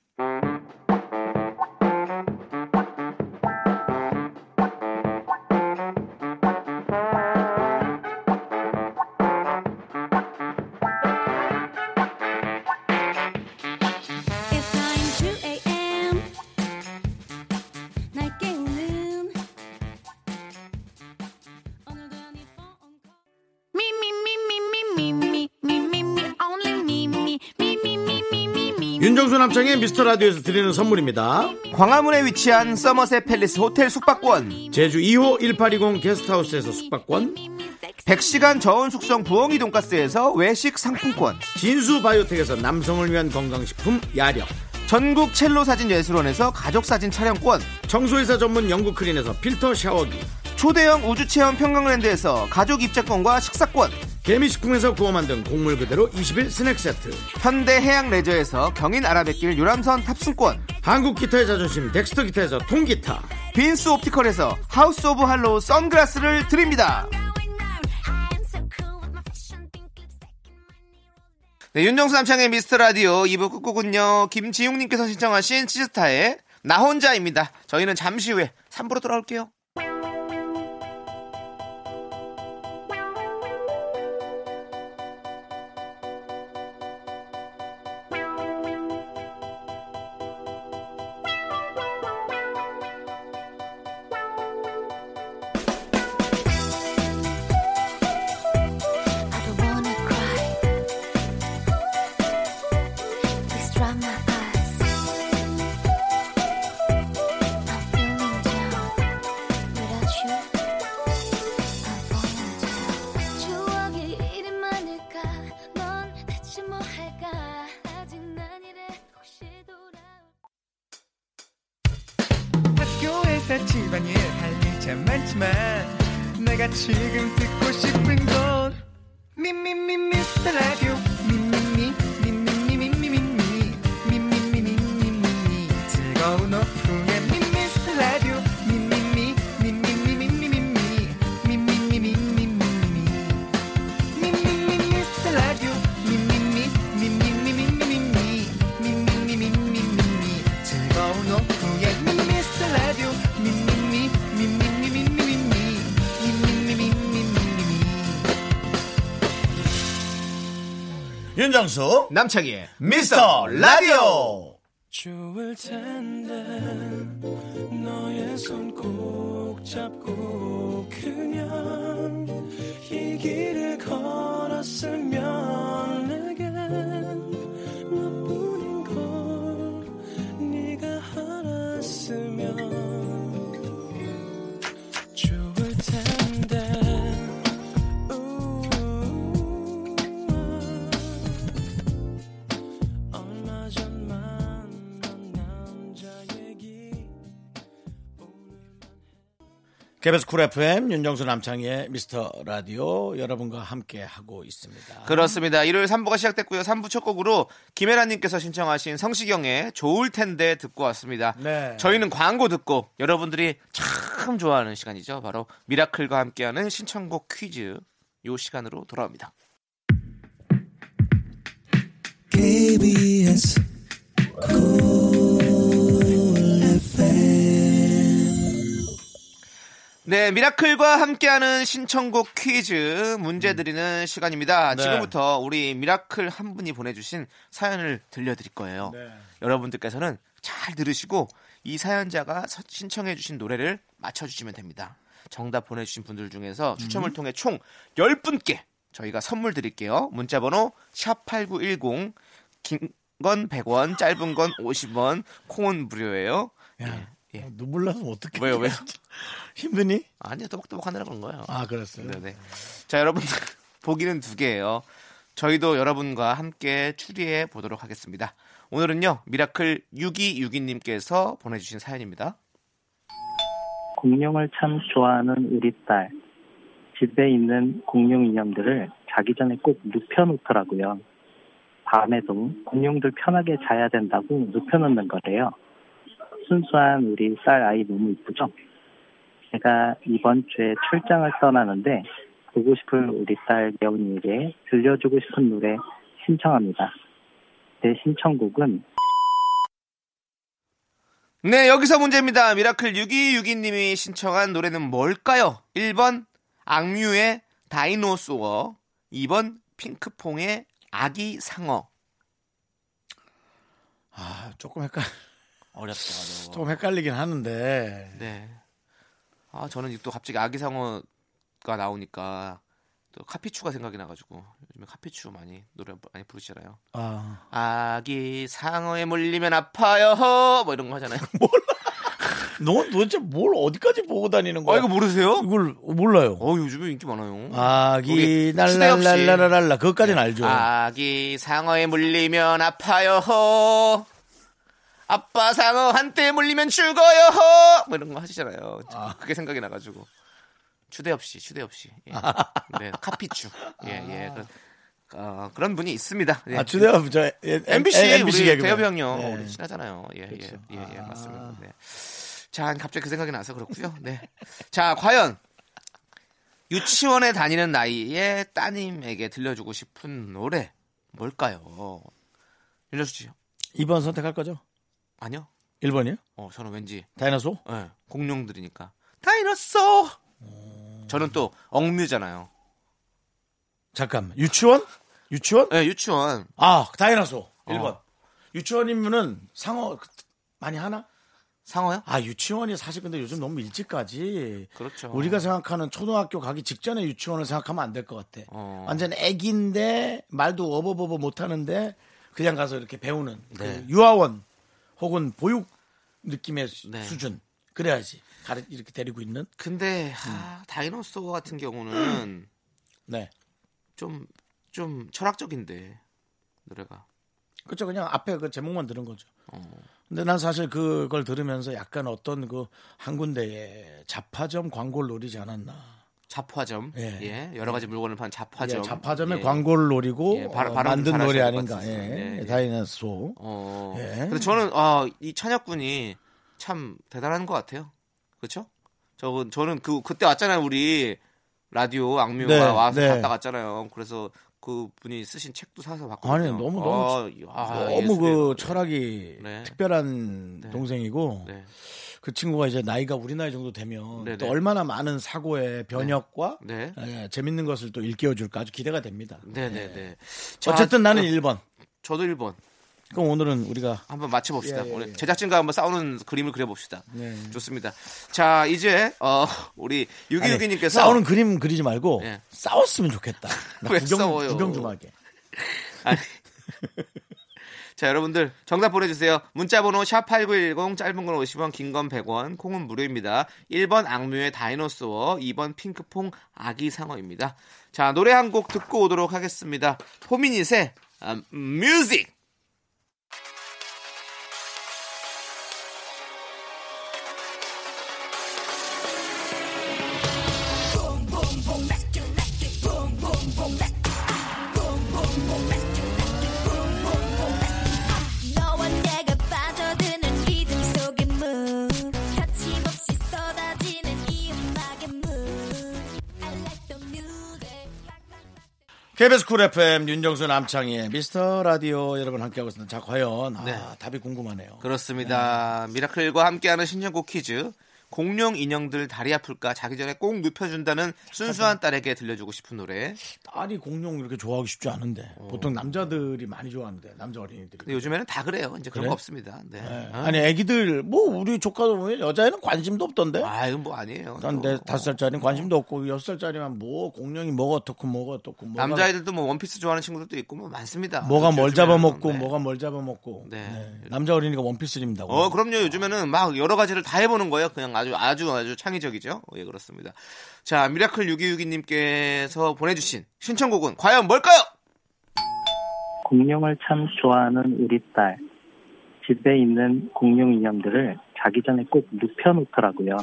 남창희의 미스터 라디오에서 드리는 선물입니다. 광화문에 위치한 서머셋 팰리스 호텔 숙박권, 제주 2호 1820 게스트하우스에서 숙박권, 100시간 저온 숙성 부엉이 돈가스에서 외식 상품권, 진수 바이오텍에서 남성을 위한 건강식품 야력, 전국 첼로 사진 예술원에서 가족 사진 촬영권, 청소회사 전문 영국 크린에서 필터 샤워기, 초대형 우주 체험 평강랜드에서 가족 입장권과 식사권, 개미식품에서 구워 만든 곡물 그대로 20일 스낵 세트. 현대해양레저에서 경인아라뱃길 유람선 탑승권. 한국 기타의 자존심 덱스터 기타에서 통기타. 빈스 옵티컬에서 House of Harlow 선글라스를 드립니다. 네, 윤정수 남창희의 미스터라디오 2부 끝곡은요 김지용님께서 신청하신 씨스타의 나 혼자입니다. 저희는 잠시 후에 3부로 돌아올게요. 윤정수 남창희의 미스터 라디오 KBS 쿨 FM 윤정수 남창희의 미스터 라디오 여러분과 함께 하고 있습니다. 그렇습니다. 일요일 3부가 시작됐고요. 3부 첫 곡으로 김혜라님께서 신청하신 성시경의 좋을 텐데 듣고 왔습니다. 네. 저희는 광고 듣고 여러분들이 참 좋아하는 시간이죠. 바로 미라클과 함께하는 신청곡 퀴즈 요 시간으로 돌아옵니다. KBS 네, 미라클과 함께하는 신청곡 퀴즈 문제 드리는 시간입니다. 네. 지금부터 우리 미라클 한 분이 보내주신 사연을 들려드릴 거예요. 네. 여러분들께서는 잘 들으시고 이 사연자가 서- 신청해주신 노래를 맞춰주시면 됩니다. 정답 보내주신 분들 중에서 추첨을 통해 총 10분께 저희가 선물 드릴게요. 문자번호 샵8910 긴 건 100원, 짧은 건 50원, 콩은 무료예요. 야, 예. 어, 눈물 나서 어떡해. 왜요, 왜요? *laughs* 힘드니? 아니요, 또박또박 하느라 그런 거예요. 아, 그랬어요. 네네. 자, 여러분 *laughs* 보기는 두 개예요. 저희도 여러분과 함께 추리해 보도록 하겠습니다. 오늘은요 미라클 6262님께서 보내주신 사연입니다. 공룡을 참 좋아하는 우리 딸. 집에 있는 공룡 인형들을 자기 전에 꼭 눕혀놓더라고요. 밤에도 공룡들 편하게 자야 된다고 눕혀놓는 거래요. 순수한 우리 딸 아이 너무 이쁘죠? 제가 이번 주에 출장을 떠나는데 보고 싶은 우리 딸 예원이에게 들려주고 싶은 노래 신청합니다. 내 신청곡은 네 여기서 문제입니다. 미라클 6262님이 신청한 노래는 뭘까요? 1번 악뮤의 다이노소어 2번 핑크퐁의 아기 상어 아, 조금 헷갈, 어렵다. 조금 헷갈리긴 하는데. 네. 아 저는 또 갑자기 아기 상어가 나오니까 또 카피추가 생각이 나가지고 요즘에 카피추 많이 노래 많이 부르시잖아요. 아, 아기 상어에 물리면 아파요. 뭐 이런 거 하잖아요. *laughs* 넌 도대체 뭘 어디까지 보고 다니는 아 거야? 이거 모르세요? 이걸 몰라요. 어 요즘에 인기 많아요. 아기 날랄랄랄랄라 그것까지는 네. 알죠. 아기 상어에 물리면 아파요. 아빠 상어한테 물리면 죽어요. 뭐 이런 거 하시잖아요. 그게 생각이 나가지고 추대 없이 추대 없이 예. 네 카피추 예 예 그런 어, 그런 분이 있습니다. 예. 아, 주대가 저 예, MBC, MBC 우리. 대엽이 형요 네. 우리 친하잖아요. 예, 예, 그렇죠. 예, 예, 아. 맞습니다. 네. 자, 갑자기 그 생각이 나서 그렇고요. 네. 자, 과연 유치원에 다니는 나이에 따님에게 들려주고 싶은 노래 뭘까요? 일러주시죠. 2번 선택할 거죠? 아니요. 1번이요? 어, 저는 왠지 다이너소? 예, 공룡들이니까 다이너소. 저는 또 억뮤잖아요. 잠깐만. 유치원? 유치원? 예, 유치원. 아, 다이너소. 1번. 어. 유치원이면은 상어 많이 하나? 상어요? 아, 유치원이 사실 근데 요즘 너무 일찍 가지. 그렇죠. 우리가 생각하는 초등학교 가기 직전에 유치원을 생각하면 안 될 것 같아. 어. 완전 애기인데 말도 어버버버 못하는데 그냥 가서 이렇게 배우는 그 네. 유아원 혹은 보육 느낌의 수- 네. 수준. 그래야지. 가르 이렇게 데리고 있는. 근데 하, 다이너소 같은 경우는 네. 좀 좀 철학적인데 노래가. 그렇죠. 그냥 앞에 그 제목만 들은 거죠. 어. 근데 난 사실 그걸 들으면서 약간 어떤 그 한 군데에 잡화점 광고를 노리지 않았나. 잡화점. 예. 예. 여러 가지 물건을 파는 잡화점. 예, 잡화점의 예. 광고를 노리고 예, 발- 어, 만든 노래 아닌가. 예. 예, 예. 다이너소. 어. 예. 근데 저는 아, 이 찬혁군이 참 대단한 것 같아요. 그렇죠? 저 저는 그 그때 왔잖아요. 우리 라디오 악뮤가 네, 와서 네. 갔다 갔잖아요. 그래서 그 분이 쓰신 책도 사서 봤거든요. 아니 너무 너무 아, 아, 너무 그 예술이에요. 철학이 네. 특별한 네. 동생이고 네. 그 친구가 이제 나이가 우리 나이 정도 되면 네, 또 네. 얼마나 많은 사고의 변혁과 네. 예, 재밌는 것을 또 일깨워 줄까 아주 기대가 됩니다. 네, 네, 네. 어쨌든 나는 어, 1번. 저도 1번. 그럼 오늘은 우리가 한번 맞춰 봅시다. 예, 예, 오늘 예. 제작진과 한번 싸우는 그림을 그려 봅시다. 네. 좋습니다. 자, 이제 어 우리 아니, 유기유기님께서 싸우는 그림 그리지 말고 예. 싸웠으면 좋겠다. 나 왜 구경, 싸워요? 구경 좀 하게. 아니. *laughs* 자, 여러분들 정답 보내주세요. 문자번호 샵8910 짧은 건 50원, 긴 건 100원, 콩은 무료입니다. 1번 악뮤의 다이노소어, 2번 핑크퐁 아기 상어입니다. 자, 노래 한 곡 듣고 오도록 하겠습니다. 포미닛의 아, 뮤직! KBS 쿨 FM 윤정수 남창희의 미스터 라디오 여러분 함께하고 있습니다. 자 과연 아, 네. 답이 궁금하네요. 그렇습니다. 미라클과 함께하는 신청곡 퀴즈. 공룡 인형들 다리 아플까 자기 전에 꼭 눕혀준다는 순수한 딸에게 들려주고 싶은 노래. 딸이 공룡 이렇게 좋아하기 쉽지 않은데 보통 남자들이 많이 좋아하는데 남자 어린이들이. 근데 요즘에는 다 그래요. 이제 그런 그래? 거 없습니다. 네. 네. 어? 아니 애기들 뭐 우리 조카도 보면 여자애는 관심도 없던데. 아, 이건 뭐 아니에요. 난 또. 내 다섯 살짜리 는 관심도 없고 여섯 살짜리만 뭐 공룡이 뭐가 어떻고 뭐가 어떻고 뭐가, 남자애들도 뭐 원피스 좋아하는 친구들도 있고 뭐 많습니다. 뭐가 뭘. 잡아먹고 네. 뭐가 뭘 잡아먹고 네. 네. 남자 어린이가 원피스를 입는다고. 어, 그럼요. 요즘에는 막 여러 가지를 다 해보는 거예요. 그냥 아주 아주 아주 창의적이죠. 예, 그렇습니다. 자, 미라클 6262님께서 보내주신 신청곡은 과연 뭘까요? 공룡을 참 좋아하는 우리 딸. 집에 있는 공룡 인형들을 자기 전에 꼭 눕혀놓더라고요.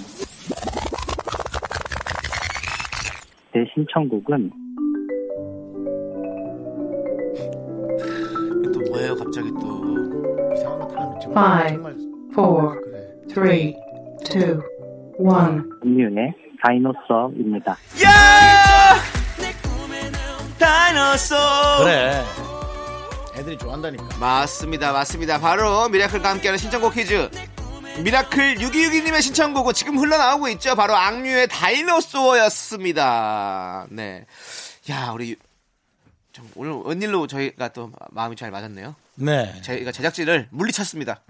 제 신청곡은 또 뭐예요, 갑자기 또. 이상한 거다 넣지 Five, 정말 four, 그래. three, two, one. 악뮤의 Dinosaur입니다. 야! Dinosaur! 그래. 애들이 좋아한다니까. 맞습니다, 맞습니다. 바로 미라클과 함께하는 신청곡 퀴즈. 미라클 6262님의 신청곡은 지금 흘러나오고 있죠. 바로 악뮤의 Dinosaur였습니다. 네. 야, 우리 좀 오늘 웬일로 저희가 또 마음이 잘 맞았네요. 네. 저희가 제작진을 물리쳤습니다.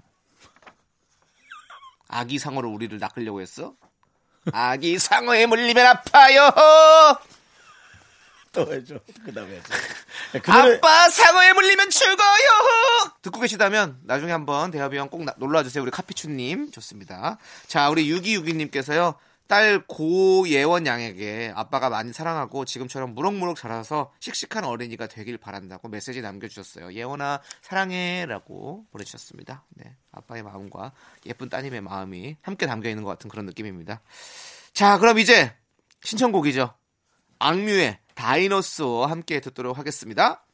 아기 상어로 우리를 낚으려고 했어? 아기 상어에 물리면 아파요. 또 해줘. 그 다음에 해줘. 그 노래, 아빠 상어에 물리면 죽어요. 듣고 계시다면 나중에 한번 대화비용 꼭 나- 놀러 와 주세요. 우리 카피추님 좋습니다. 자 우리 6262님께서요. 딸 고예원 양에게 아빠가 많이 사랑하고 지금처럼 무럭무럭 자라서 씩씩한 어린이가 되길 바란다고 메시지 남겨주셨어요. 예원아 사랑해라고 보내주셨습니다. 네, 아빠의 마음과 예쁜 따님의 마음이 함께 담겨 있는 것 같은 그런 느낌입니다. 자 그럼 이제 신청곡이죠. 악뮤의 다이너스와 함께 듣도록 하겠습니다.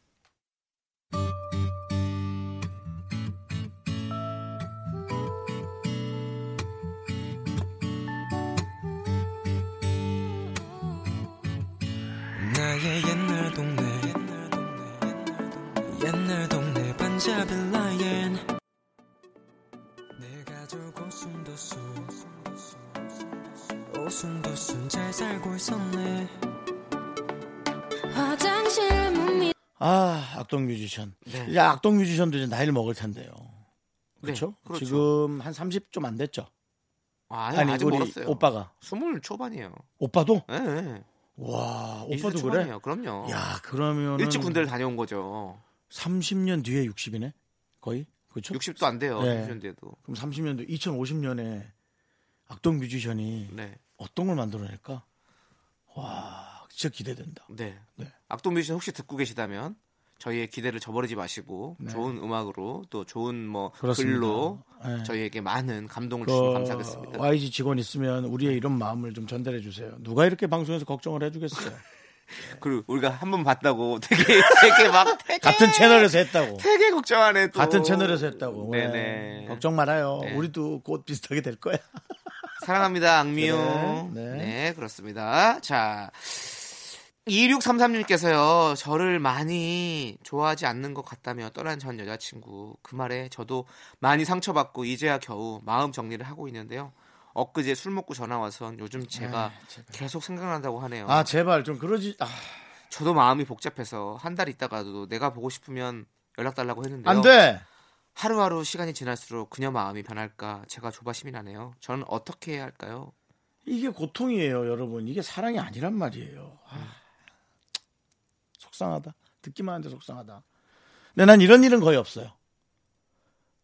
아, 악동 뮤지션. 네. 이제 악동 뮤지션도 이제 나이를 먹을 텐데요. 네, 그렇죠? 그렇죠. 지금 한 30 좀 안 됐죠? 아, 아니, 아직 우리 멀었어요. 오빠가. 스물 초반이에요. 오빠도? 예. 네. 와, 20대 오빠도 그래? 초반이에요. 그럼요. 야, 그러면 일찍 군대를 다녀온 거죠. 30년 뒤에 60이네? 거의? 그렇죠? 60도 안 돼요. 네. 60년대도. 그럼 30년 뒤 2050년에 악동 뮤지션이 네. 어떤 걸 만들어낼까? 와, 진짜 기대된다. 네. 네. 악동 뮤지션 혹시 듣고 계시다면 저희의 기대를 저버리지 마시고 네. 좋은 음악으로 또 좋은 뭐 그렇습니다. 글로 네. 저희에게 많은 감동을 그 주시면 감사하겠습니다. YG 직원 있으면 우리의 이런 마음을 좀 전달해 주세요. 누가 이렇게 방송에서 걱정을 해주겠어요? *laughs* 그리고 우리가 한 번 봤다고 되게 *laughs* 되게 막 되게 같은 채널에서 했다고. 되게 걱정하네 또. 같은 채널에서 했다고. 네네. 네. 걱정 말아요. 네. 우리도 곧 비슷하게 될 거야. *laughs* 사랑합니다, 악미용. 네, 네, 네. 그렇습니다. 자, 2633님께서요, 저를 많이 좋아하지 않는 것 같다며 떠난 전 여자친구. 그 말에 저도 많이 상처받고 이제야 겨우 마음 정리를 하고 있는데요. 엊그제 술 먹고 전화 와선 요즘 제가 계속 생각난다고 하네요. 아 제발 좀 그러지. 아, 저도 마음이 복잡해서 한 달 있다가도 내가 보고 싶으면 연락 달라고 했는데요. 안 돼. 하루하루 시간이 지날수록 그녀 마음이 변할까 제가 조바심이 나네요. 저는 어떻게 해야 할까요? 이게 고통이에요, 여러분. 이게 사랑이 아니란 말이에요. 아, 속상하다. 듣기만 하는데 속상하다. 근데 난 이런 일은 거의 없어요.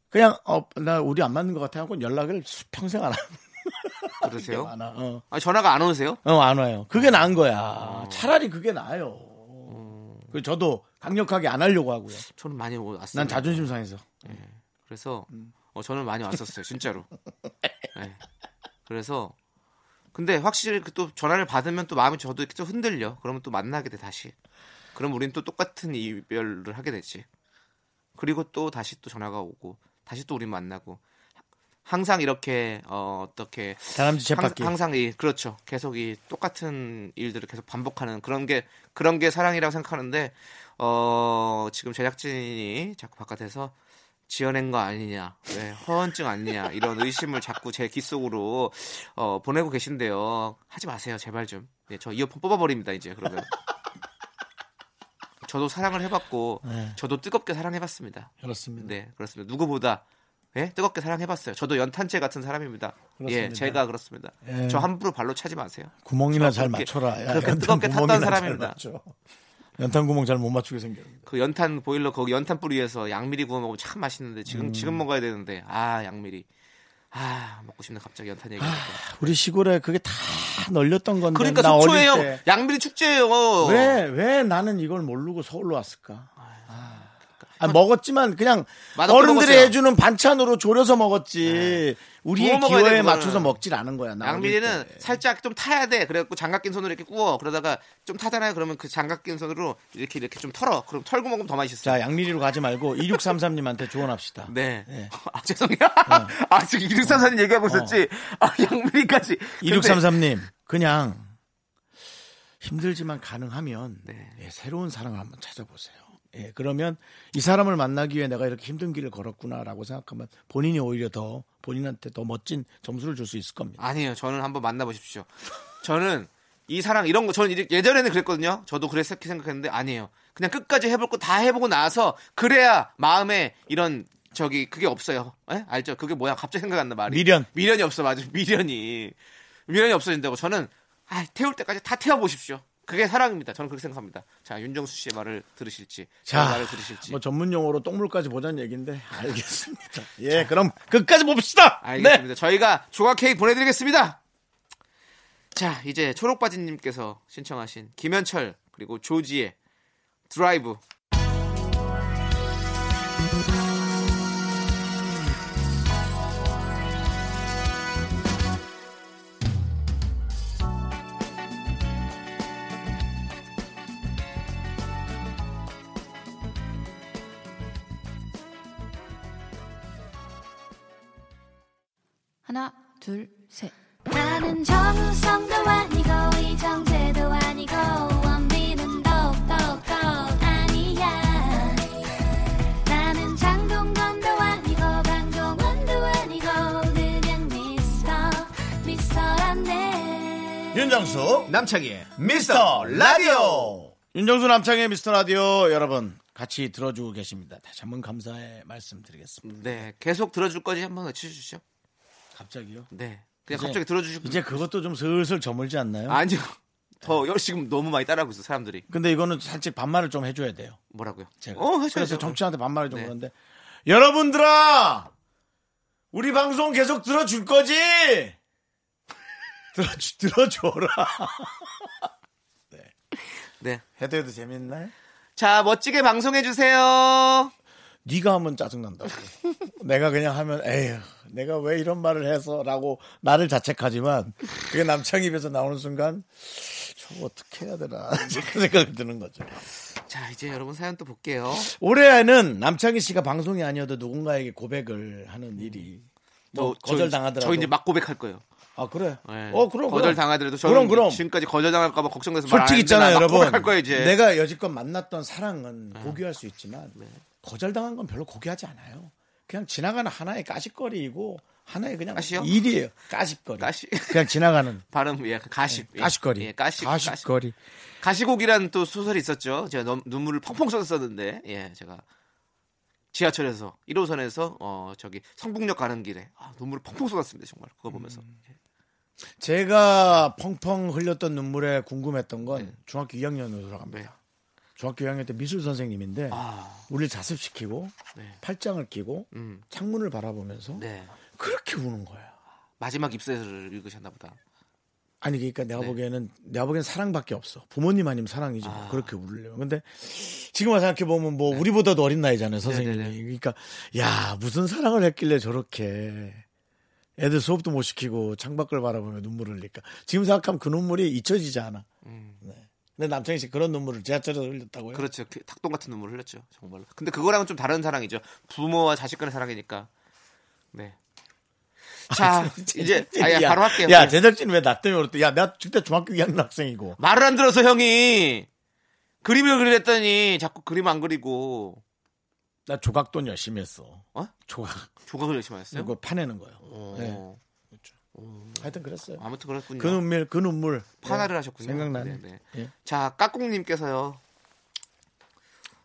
그냥 어, 나 우리 안 맞는 것 같아 하고 연락을 수- 평생 안 하고 그러세요? 안 와. 어. 아, 전화가 안 오세요? 어, 안 와요. 그게 나은 거야. 차라리 그게 나아요. 그 저도 강력하게 안 하려고 하고요. 저는 많이 왔어요. 난 자존심 상해서. 그래서 음. 어, 저는 많이 왔었어요, 진짜로. 네. *laughs* 그래서 근데 확실히 그또 전화를 받으면 또 마음이 저도 이렇게 좀 흔들려. 그러면 또 만나게 돼 다시. 그럼 우리는 또 똑같은 이별을 하게 되지. 그리고 또 다시 또 전화가 오고 다시 또 우리 만나고 항상 이렇게 어, 어떻게 다람쥐 쳇바퀴. 항, 항상 이 그렇죠. 계속 이 똑같은 일들을 계속 반복하는 그런 게 그런 게 사랑이라고 생각하는데 어 지금 제작진이 자꾸 바깥에서 지어낸 거 아니냐, 왜 허언증 아니냐 이런 의심을 자꾸 제 귀 속으로 어, 보내고 계신데요. 하지 마세요, 제발 좀. 네, 저 이어폰 뽑아버립니다 이제 그러면. 저도 사랑을 해봤고 네. 저도 뜨겁게 사랑해봤습니다. 그렇습니다. 네, 그렇습니다. 누구보다 예? 뜨겁게 사랑해봤어요. 저도 연탄재 같은 사람입니다. 그렇습니다. 예, 제가 그렇습니다. 예. 저 함부로 발로 차지 마세요. 구멍이나 저잘 그렇게- 맞춰라. 야, 그렇게 뜨겁게 탔던 사람입니다. 연탄 구멍 잘 못 맞추게 생겼는데. 그 연탄 보일러 거기 연탄 뿌리에서 양미리 구워 먹으면 참 맛있는데 지금 음. 지금 먹어야 되는데 아 양미리 아 먹고 싶네 갑자기 연탄 얘기하니까. 우리 시골에 그게 다 널렸던 건데. 그러니까 속초예요. 때 양미리 축제예요. 왜, 왜 나는 이걸 모르고 서울로 왔을까? 아, 먹었지만 그냥 어른들이 먹었어요. 해주는 반찬으로 졸여서 먹었지. 우리의 구워 먹어야 기호에. 맞춰서 먹질 않은 거야. 나 양미리는. 살짝 좀 타야 돼. 그래갖고 장갑 낀 손으로 이렇게 구워. 그러다가 좀 타잖아요. 그러면 그 장갑 낀 손으로 이렇게 이렇게 좀 털어. 그럼 털고 먹으면 더 맛있어. 자, 양미리로 가지 말고 2633님한테 조언합시다. 네. 네. 아 죄송해요. 아 지금 2634님 얘기하고 있었지. 아 양미리까지. 근데 2633님, 그냥 힘들지만 가능하면 네. 예, 새로운 사랑을 한번 찾아보세요. 예, 그러면 이 사람을 만나기 위해 내가 이렇게 힘든 길을 걸었구나라고 생각하면 본인이 오히려 더 본인한테 더 멋진 점수를 줄 수 있을 겁니다. 아니에요. 저는 한번 만나보십시오. 저는 이 사랑 이런 거 저는 예전에는 그랬거든요. 저도 그랬었게 생각했는데 아니에요. 그냥 끝까지 해볼 거 다 해보고 나서 그래야 마음에 이런 저기 그게 없어요. 에? 알죠? 그게 뭐야? 갑자기 생각 안 나 말이. 미련. 미련이 없어 맞아. 미련이 미련이 없어진다고 저는 아, 태울 때까지 다 태워 보십시오. 그게 사랑입니다. 저는 그렇게 생각합니다. 자 윤정수 씨의 말을 들으실지 제 자, 말을 들으실지. 뭐 전문 용어로 똥물까지 보자는 얘기인데 알겠습니다. *laughs* 예, 그럼 끝까지 봅시다. 알겠습니다. 네. 저희가 조각 케이크 보내드리겠습니다. 자, 이제 초록바지님께서 신청하신 김현철 그리고 조지의 드라이브. 둘, 셋. 나는 정우성도 아니고 이정재도 아니고 원빈은 더욱더 아니야 나는 장동건도 아니고 강종원도 아니고 그냥 미스터 미스터란데 윤정수 남창희의 미스터 라디오 윤정수 남창희의 미스터 라디오 여러분 같이 들어주고 계십니다. 다시 한번 감사의 말씀드리겠습니다. 네, 계속 들어줄 거지 한번 외쳐주시죠. 갑자기요? 네. 그냥 이제- 갑자기 들어주시고. 이제 그것도 좀 슬슬 저물지 않나요? 아니요. 더 *laughs* 여- 지금 너무 많이 따라하고 있어 사람들이. 근데 이거는 살짝 반말을 좀 해줘야 돼요 뭐라고요? 제가. 어, 하셔야죠. 그래서 정치한테 반말을 좀 네. 그러는데 여러분들아 우리 방송 계속 들어줄 거지? 들어주, 들어줘라 *laughs* 네. 해도 해도 재밌나요? 자, 멋지게 방송해 주세요. 네가 하면 짜증난다고. 내가 그냥 하면 에휴, 내가 왜 이런 말을 해서라고 나를 자책하지만 그게 남창 입에서 나오는 순간 저거 어떻게 해야 되나 *laughs* 생각이 드는 거죠. 자, 이제 여러분 사연 또 볼게요. 올해에는 남창희 씨가 방송이 아니어도 누군가에게 고백을 하는 일이 뭐 저- 거절 저- 당하더라도 저 이제 막 고백할 거예요. 아 그래. 네. 어 그럼 거절. 당하더라도 저는 그럼 그럼. 지금까지 거절 당할까봐 걱정돼서 솔직히 있잖아요, 막 여러분. 네. 내가 여지껏 만났던 사랑은 고귀할 수 있지만 거절당한 건 별로 고귀하지 않아요. 그냥 지나가는 하나의 까짓거리이고 하나의 그냥 까시요? 일이에요. 까짓거리. 까시. 그냥 지나가는 *laughs* 발음 예 가식 예. 까짓거리. 예, 가식 가식거리. 가시곡이라는 또 소설이 있었죠. 제가 너무 눈물을 펑펑 쏟았었는데 예 제가 지하철에서 1호선에서 어 저기 성북역 가는 길에 아, 눈물을 펑펑 쏟았습니다 정말 그거 보면서 음. 제가 펑펑 흘렸던 눈물에 궁금했던 건 네. 중학교 2학년으로 돌아갑니다. 네. 중학교 2학년 때 미술 선생님인데 아, 우리를 자습시키고 네. 팔짱을 끼고 음, 창문을 바라보면서 네 그렇게 우는 거야. 마지막 입세를 읽으셨나 보다. 아니 그러니까 내가 네. 보기에는 내가 보기엔 사랑밖에 없어. 부모님 아니면 사랑이지 뭐. 아. 그렇게 울려면. 근데 지금 와서 생각해 보면 뭐 우리보다도 어린 나이잖아요 선생님이. 네, 네, 네. 그러니까 야 무슨 사랑을 했길래 저렇게 애들 수업도 못 시키고 창밖을 바라보며 눈물을 흘릴까. 지금 생각하면 그 눈물이 잊혀지지 않아. 음, 네. 근데 남창희 씨 그런 눈물을 지하철에서 흘렸다고요? 그렇죠. 그 닭똥 같은 눈물을 흘렸죠. 정말로. 근데 그거랑은 좀 다른 사랑이죠. 부모와 자식 간의 사랑이니까. 네. 자, 이제 아예 야, 바로 할게요. 야 네. 제작진 왜 나 때문에 그랬대? 야 내가 그때 중학교 2학년 학생이고. 말을 안 들어서 형이 그림을 그리랬더니 자꾸 그림 안 그리고 나 조각돈 열심히 했어. 어? 조각. 조각을 열심히 했어요. 이거 파내는 거예요. 어, 네. 하여튼 그랬어요. 아무튼 그렇군요. 그 눈물, 그 눈물. 판화를 네, 하셨군요. 생각나네. 네, 네. 예. 자, 까꿍님께서요.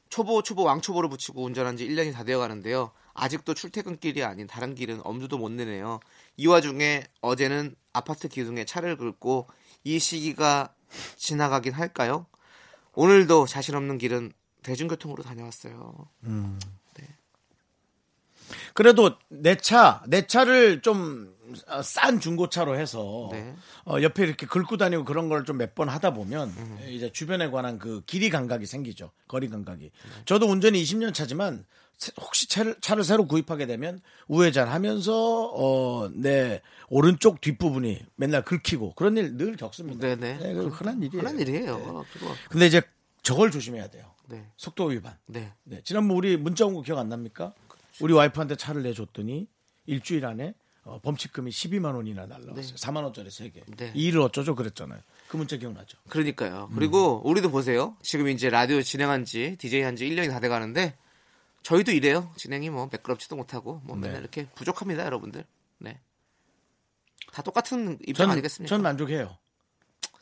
초보, 초보, 왕초보를 붙이고 운전한 지 1년이 다 되어 가는데요. 아직도 출퇴근길이 아닌 다른 길은 엄두도 못 내네요. 이 와중에 어제는 아파트 기둥에 차를 긁고 이 시기가 지나가긴 할까요? 오늘도 자신 없는 길은 대중교통으로 다녀왔어요. 그래도 내 차, 내 차를 좀 싼 중고차로 해서 네. 어, 옆에 이렇게 긁고 다니고 그런 걸 좀 몇 번 하다 보면 이제 주변에 관한 그 길이 감각이 생기죠. 거리 감각이. 저도 운전이 20년 차지만 세- 혹시 차를, 차를 새로 구입하게 되면 우회전 하면서 어, 내 오른쪽 뒷부분이 맨날 긁히고 그런 일 늘 겪습니다. 네네. 네, 그거 흔한 일이에요. 흔한 일이에요. 그거. 근데 이제 저걸 조심해야 돼요. 네. 속도 위반. 네. 네, 지난번 우리 문자 온 거 기억 안 납니까? 우리 와이프한테 차를 내줬더니 일주일 안에 어, 범칙금이 12만 원이나 날라왔어요. 4만 원짜리 3개. 네. 이 일을 어쩌죠 그랬잖아요. 그 문자 기억나죠? 그러니까요. 그리고 우리도 보세요. 지금 이제 라디오 진행한 지, DJ 한 지 1년이 다 돼 가는데 저희도 이래요. 진행이 뭐 매끄럽지도 못하고 뭐 맨날 네. 이렇게 부족합니다, 여러분들. 네. 다 똑같은 입장 전, 아니겠습니까? 전 만족해요.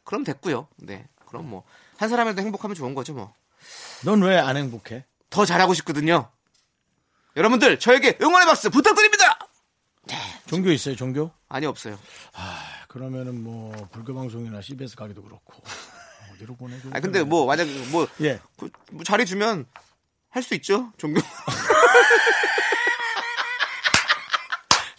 그럼 됐고요. 네. 그럼 뭐 한 사람이라도 행복하면 좋은 거죠, 뭐. 넌 왜 안 행복해? 더 잘하고 싶거든요. 여러분들 저에게 응원의 박수 부탁드립니다. 종교 있어요, 종교? 아니 없어요. 그러면은 뭐 불교 방송이나 CBS 가기도 그렇고 *laughs* 어디로 보내줘? 아 근데 뭐 만약 뭐, 예. 그, 뭐 자리 주면 할 수 있죠. 종교. *laughs*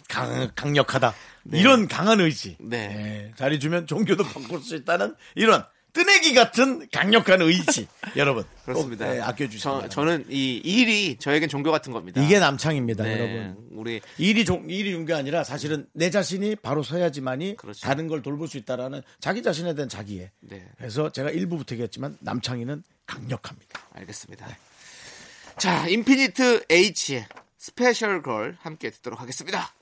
강, 강력하다. 이런 강한 의지. 네. 예, 자리 주면 종교도 바꿀 수 있다는 이런 뜨내기 같은 강력한 의지. *laughs* 여러분. 꼭, 그렇습니다. 예, 아껴주시면 저, 저는 이 일이 저에겐 종교 같은 겁니다. 이게 남창입니다, 네, 여러분. 우리 일이 종, 일이 종교 아니라 사실은 내 자신이 바로 서야지만이 그렇죠. 다른 걸 돌볼 수 있다라는 자기 자신에 대한 자기애. 네. 그래서 제가 일부부터 얘기했지만 남창희는 강력합니다. 알겠습니다. 자, 인피니트 H의 Special Girl 함께 듣도록 하겠습니다.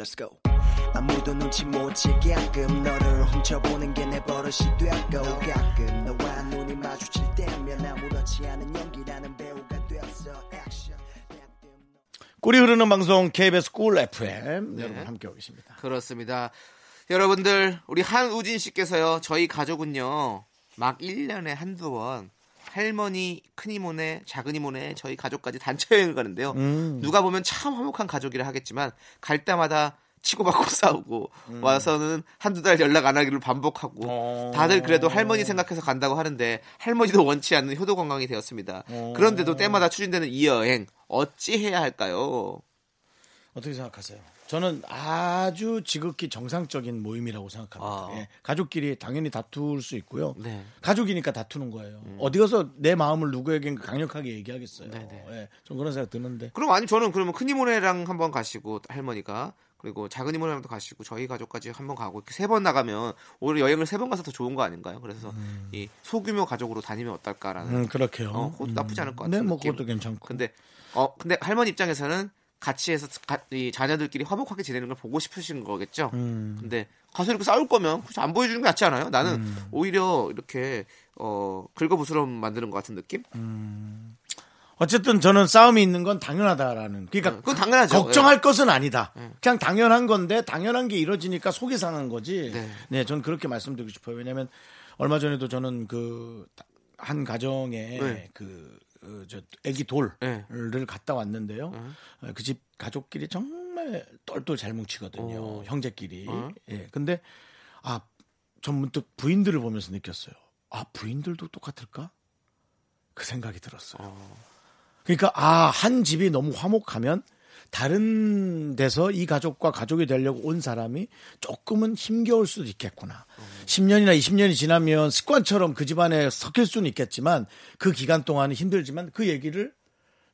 Let's go. 아무도 눈치 못 채게끔 너를 훔쳐보는 게 내 버릇이 되었고 가끔 너와 눈이 마주칠 때면 아무렇지 않은 연기라는 배우가 되었어. 꿀이 흐르는 방송 KBS 꿀 FM 네. 여러분 함께하고 계십니다. 그렇습니다. 여러분들 우리 한우진 씨께서요 저희 가족은요 막 1년에 한두 번 할머니, 큰이모네, 작은이모네, 저희 가족까지 단체 여행을 가는데요. 음. 누가 보면 참 화목한 가족이라 하겠지만, 갈 때마다 치고받고 *laughs* 싸우고, 음. 와서는 한두 달 연락 안 하기를 반복하고, 어. 다들 그래도 할머니 생각해서 간다고 하는데, 할머니도 원치 않는 효도 관광이 되었습니다. 어. 그런데도 때마다 추진되는 이 여행, 어찌 해야 할까요? 어떻게 생각하세요? 저는 아주 지극히 정상적인 모임이라고 생각합니다. 아. 예, 가족끼리 당연히 다툴 수 있고요. 네. 가족이니까 다투는 거예요. 어디 가서 내 마음을 누구에겐 강력하게 얘기하겠어요. 네네. 예, 좀 그런 생각 드는데. 그럼 아니 저는 그러면 큰 이모네랑 한번 가시고 할머니가 그리고 작은 이모네랑도 가시고 저희 가족까지 한번 가고 이렇게 세 번 나가면 오히려 여행을 세 번 가서 더 좋은 거 아닌가요? 그래서 이 소규모 가족으로 다니면 어떨까라는 음, 그렇게요. 어, 그것도 나쁘지 않을 것 같은 네, 뭐 느낌. 그것도 괜찮고. 근데 어 근데 할머니 입장에서는 같이 해서 가- 이 자녀들끼리 화목하게 지내는 걸 보고 싶으신 거겠죠. 음. 근데 가서 이렇게 싸울 거면 굳이 안 보여주는 게 낫지 않아요? 나는 음. 오히려 이렇게 어 긁어부스럼 만드는 것 같은 느낌? 어쨌든 저는 싸움이 있는 건 당연하다라는. 그러니까 그건 당연하죠. 걱정할 것은 아니다. 그냥 당연한 건데 당연한 게 이루어지니까 속이 상한 거지. 네. 네, 저는 그렇게 말씀드리고 싶어요. 왜냐하면 얼마 전에도 저는 그 한 가정에 네. 그, 어, 저 아기 돌을 네. 갔다 왔는데요. 그집 가족끼리 정말 똘똘 잘 뭉치거든요. 오. 형제끼리. 어. 예. 근데 아, 전 문득 부인들을 보면서 느꼈어요. 아, 부인들도 똑같을까? 그 생각이 들었어요. 그러니까 아, 한 집이 너무 화목하면 다른 데서 이 가족과 가족이 되려고 온 사람이 조금은 힘겨울 수도 있겠구나. 10년이나 20년이 지나면 습관처럼 그 집안에 섞일 수는 있겠지만 그 기간 동안은 힘들지만 그 얘기를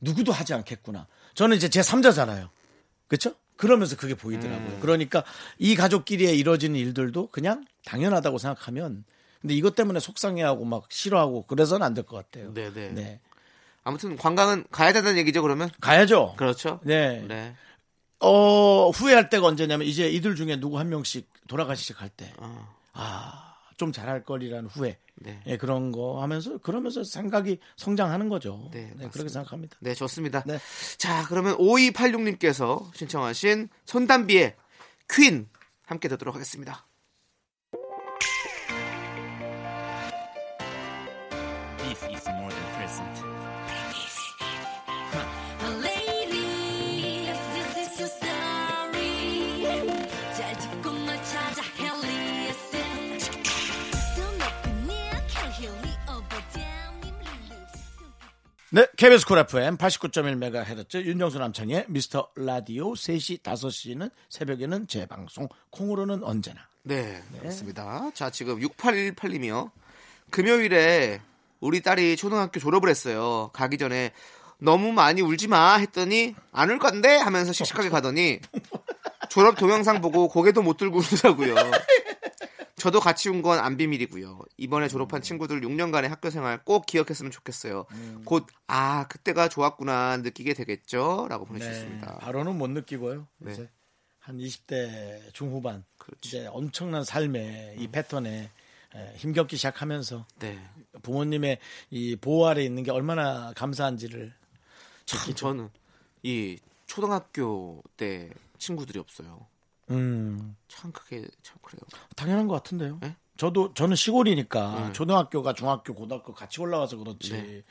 누구도 하지 않겠구나. 저는 이제 제 3자잖아요. 그렇죠? 그러면서 그게 보이더라고요. 그러니까 이 가족끼리에 이루어지는 일들도 그냥 당연하다고 생각하면 근데 이것 때문에 속상해하고 막 싫어하고 그래서는 안 될 것 같아요. 네네. 네. 아무튼 관광은 가야 된다는 얘기죠. 그러면 가야죠. 그렇죠. 네. 네. 어, 후회할 때가 언제냐면 이제 이들 중에 누구 한 명씩 돌아가시게 할 때. 어. 아, 좀 잘할 거리라는 후회. 네. 예, 그런 거 하면서 그러면서 생각이 성장하는 거죠. 네, 네. 그렇게 생각합니다. 네, 좋습니다. 네. 자, 그러면 5286님께서 신청하신 손담비의 퀸 함께 듣도록 하겠습니다. 네, KBS 쿨 FM 89.1MHz 윤정수 남창희의 미스터 라디오 3시 5시는 새벽에는 재방송 콩으로는 언제나. 네, 그렇습니다. 자, 지금 6818님이요. 금요일에 우리 딸이 초등학교 졸업을 했어요. 가기 전에 너무 많이 울지 마 했더니 안 울 건데 하면서 씩씩하게 가더니 *laughs* 졸업 동영상 보고 고개도 못 들고 울더라고요. *laughs* 저도 같이 운 건 안 비밀이고요. 이번에 졸업한 친구들 6년간의 학교 생활 꼭 기억했으면 좋겠어요. 곧아 그때가 좋았구나 느끼게 되겠죠? 라고 보내주셨습니다. 네, 바로는 못 느끼고요. 네. 이제 한 20대 중후반 그렇죠. 이제 엄청난 삶의 이 패턴에 에, 힘겹기 시작하면서 네. 부모님의 이 보호 아래 있는 게 얼마나 감사한지를 참 저는 이 초등학교 때 친구들이 없어요. 음, 참 그게 참 그래요. 당연한 것 같은데요. 네? 저도 저는 시골이니까 네. 초등학교가 중학교, 고등학교 같이 올라와서 그렇지. 네.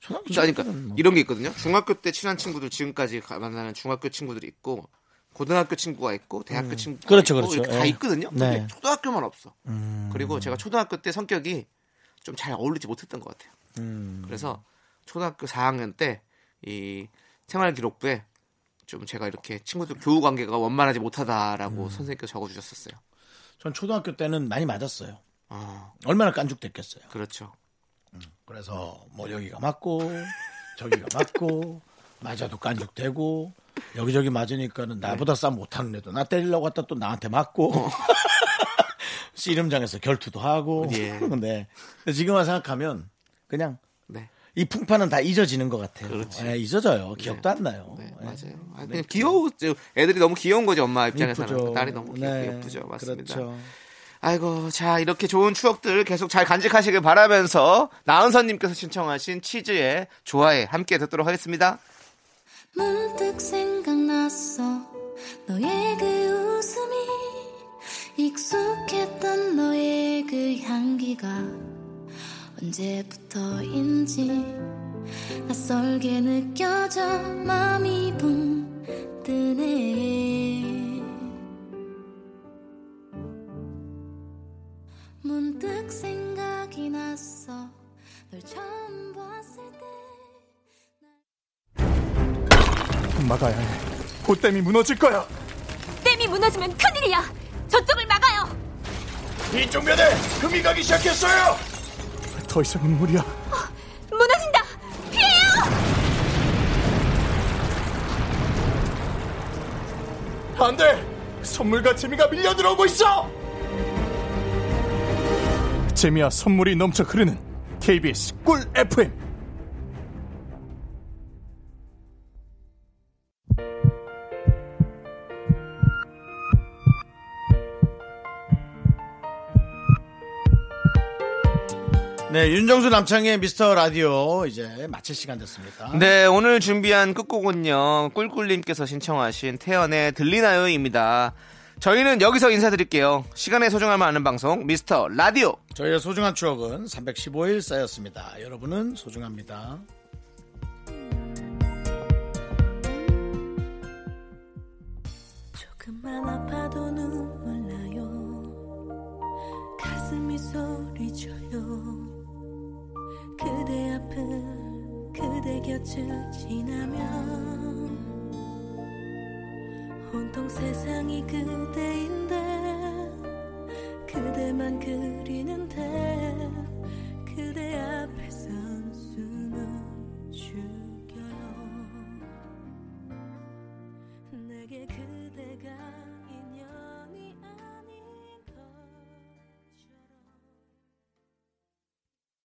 초등학교 그러니까 뭐. 이런 게 있거든요. 중학교 때 친한 친구들 지금까지 가- 만나는 중학교 친구들이 있고 고등학교 친구가 있고 대학교 친구가 그렇죠, 있고 그렇죠. 다 예. 있거든요. 네. 근데 초등학교만 없어. 음, 그리고 제가 초등학교 때 성격이 좀 잘 어울리지 못했던 것 같아요. 음, 그래서 초등학교 4학년 때 이 생활 기록부에 좀 제가 이렇게 친구들 교우 관계가 원만하지 못하다라고 선생님께서 적어주셨었어요. 전 초등학교 때는 많이 맞았어요. 아 얼마나 깐죽댔겠어요. 그렇죠. 그래서 뭐 여기가 맞고 *laughs* 저기가 맞고 맞아도 깐죽대고 여기저기 맞으니까는 나보다 싸움 못하는 애도 나 때리려고 했다 또 나한테 맞고 *laughs* 씨름장에서 결투도 하고 예. *laughs* 네. 근데 지금 와 생각하면 그냥 네. 이 풍파는 다 잊어지는 것 같아요. 그렇지. 예, 잊어져요. 기억도 안 나요. 네, 예. 맞아요. 아, 그냥 귀여워. 애들이 너무 귀여운 거죠, 엄마 입장에서는. 이쁘죠. 딸이 너무 귀엽고 네, 예쁘죠. 맞습니다. 그렇죠. 아이고, 자, 이렇게 좋은 추억들 계속 잘 간직하시길 바라면서 나은선님께서 신청하신 치즈의 좋아해 함께 듣도록 하겠습니다. 문득 생각났어 너의 그 웃음이 익숙했던 너의 그 향기가 언제부터인지 낯설게 느껴져 마음이 붕 뜨네 문득 생각이 났어 널 처음 봤을 때 막아야 해. 보댐이 무너질 거야. 댐이 무너지면 큰일이야. 저쪽을 막아요. 이쪽 면에 금이 가기 시작했어요. 더 이상은 무리야. 무너진다. 피해요. 안 돼! 선물과 재미가 밀려 들어오고 있어! 재미와 선물이 넘쳐 흐르는 KBS 꿀 FM. 네, 윤정수 남창의 미스터 라디오 이제 마칠 시간 됐습니다. 네, 오늘 준비한 끝곡은요. 꿀꿀님께서 신청하신 태연의 들리나요입니다. 저희는 여기서 인사드릴게요. 시간의 소중함을 아는 방송 미스터 라디오. 저희의 소중한 추억은 315일 쌓였습니다. 여러분은 소중합니다. 조금만 아파도 눈물 나요 가슴이 소리쳐요 그대 앞을 그대 곁을 지나면 온통 세상이 그대인데 그대만 그리는데 그대 앞에 선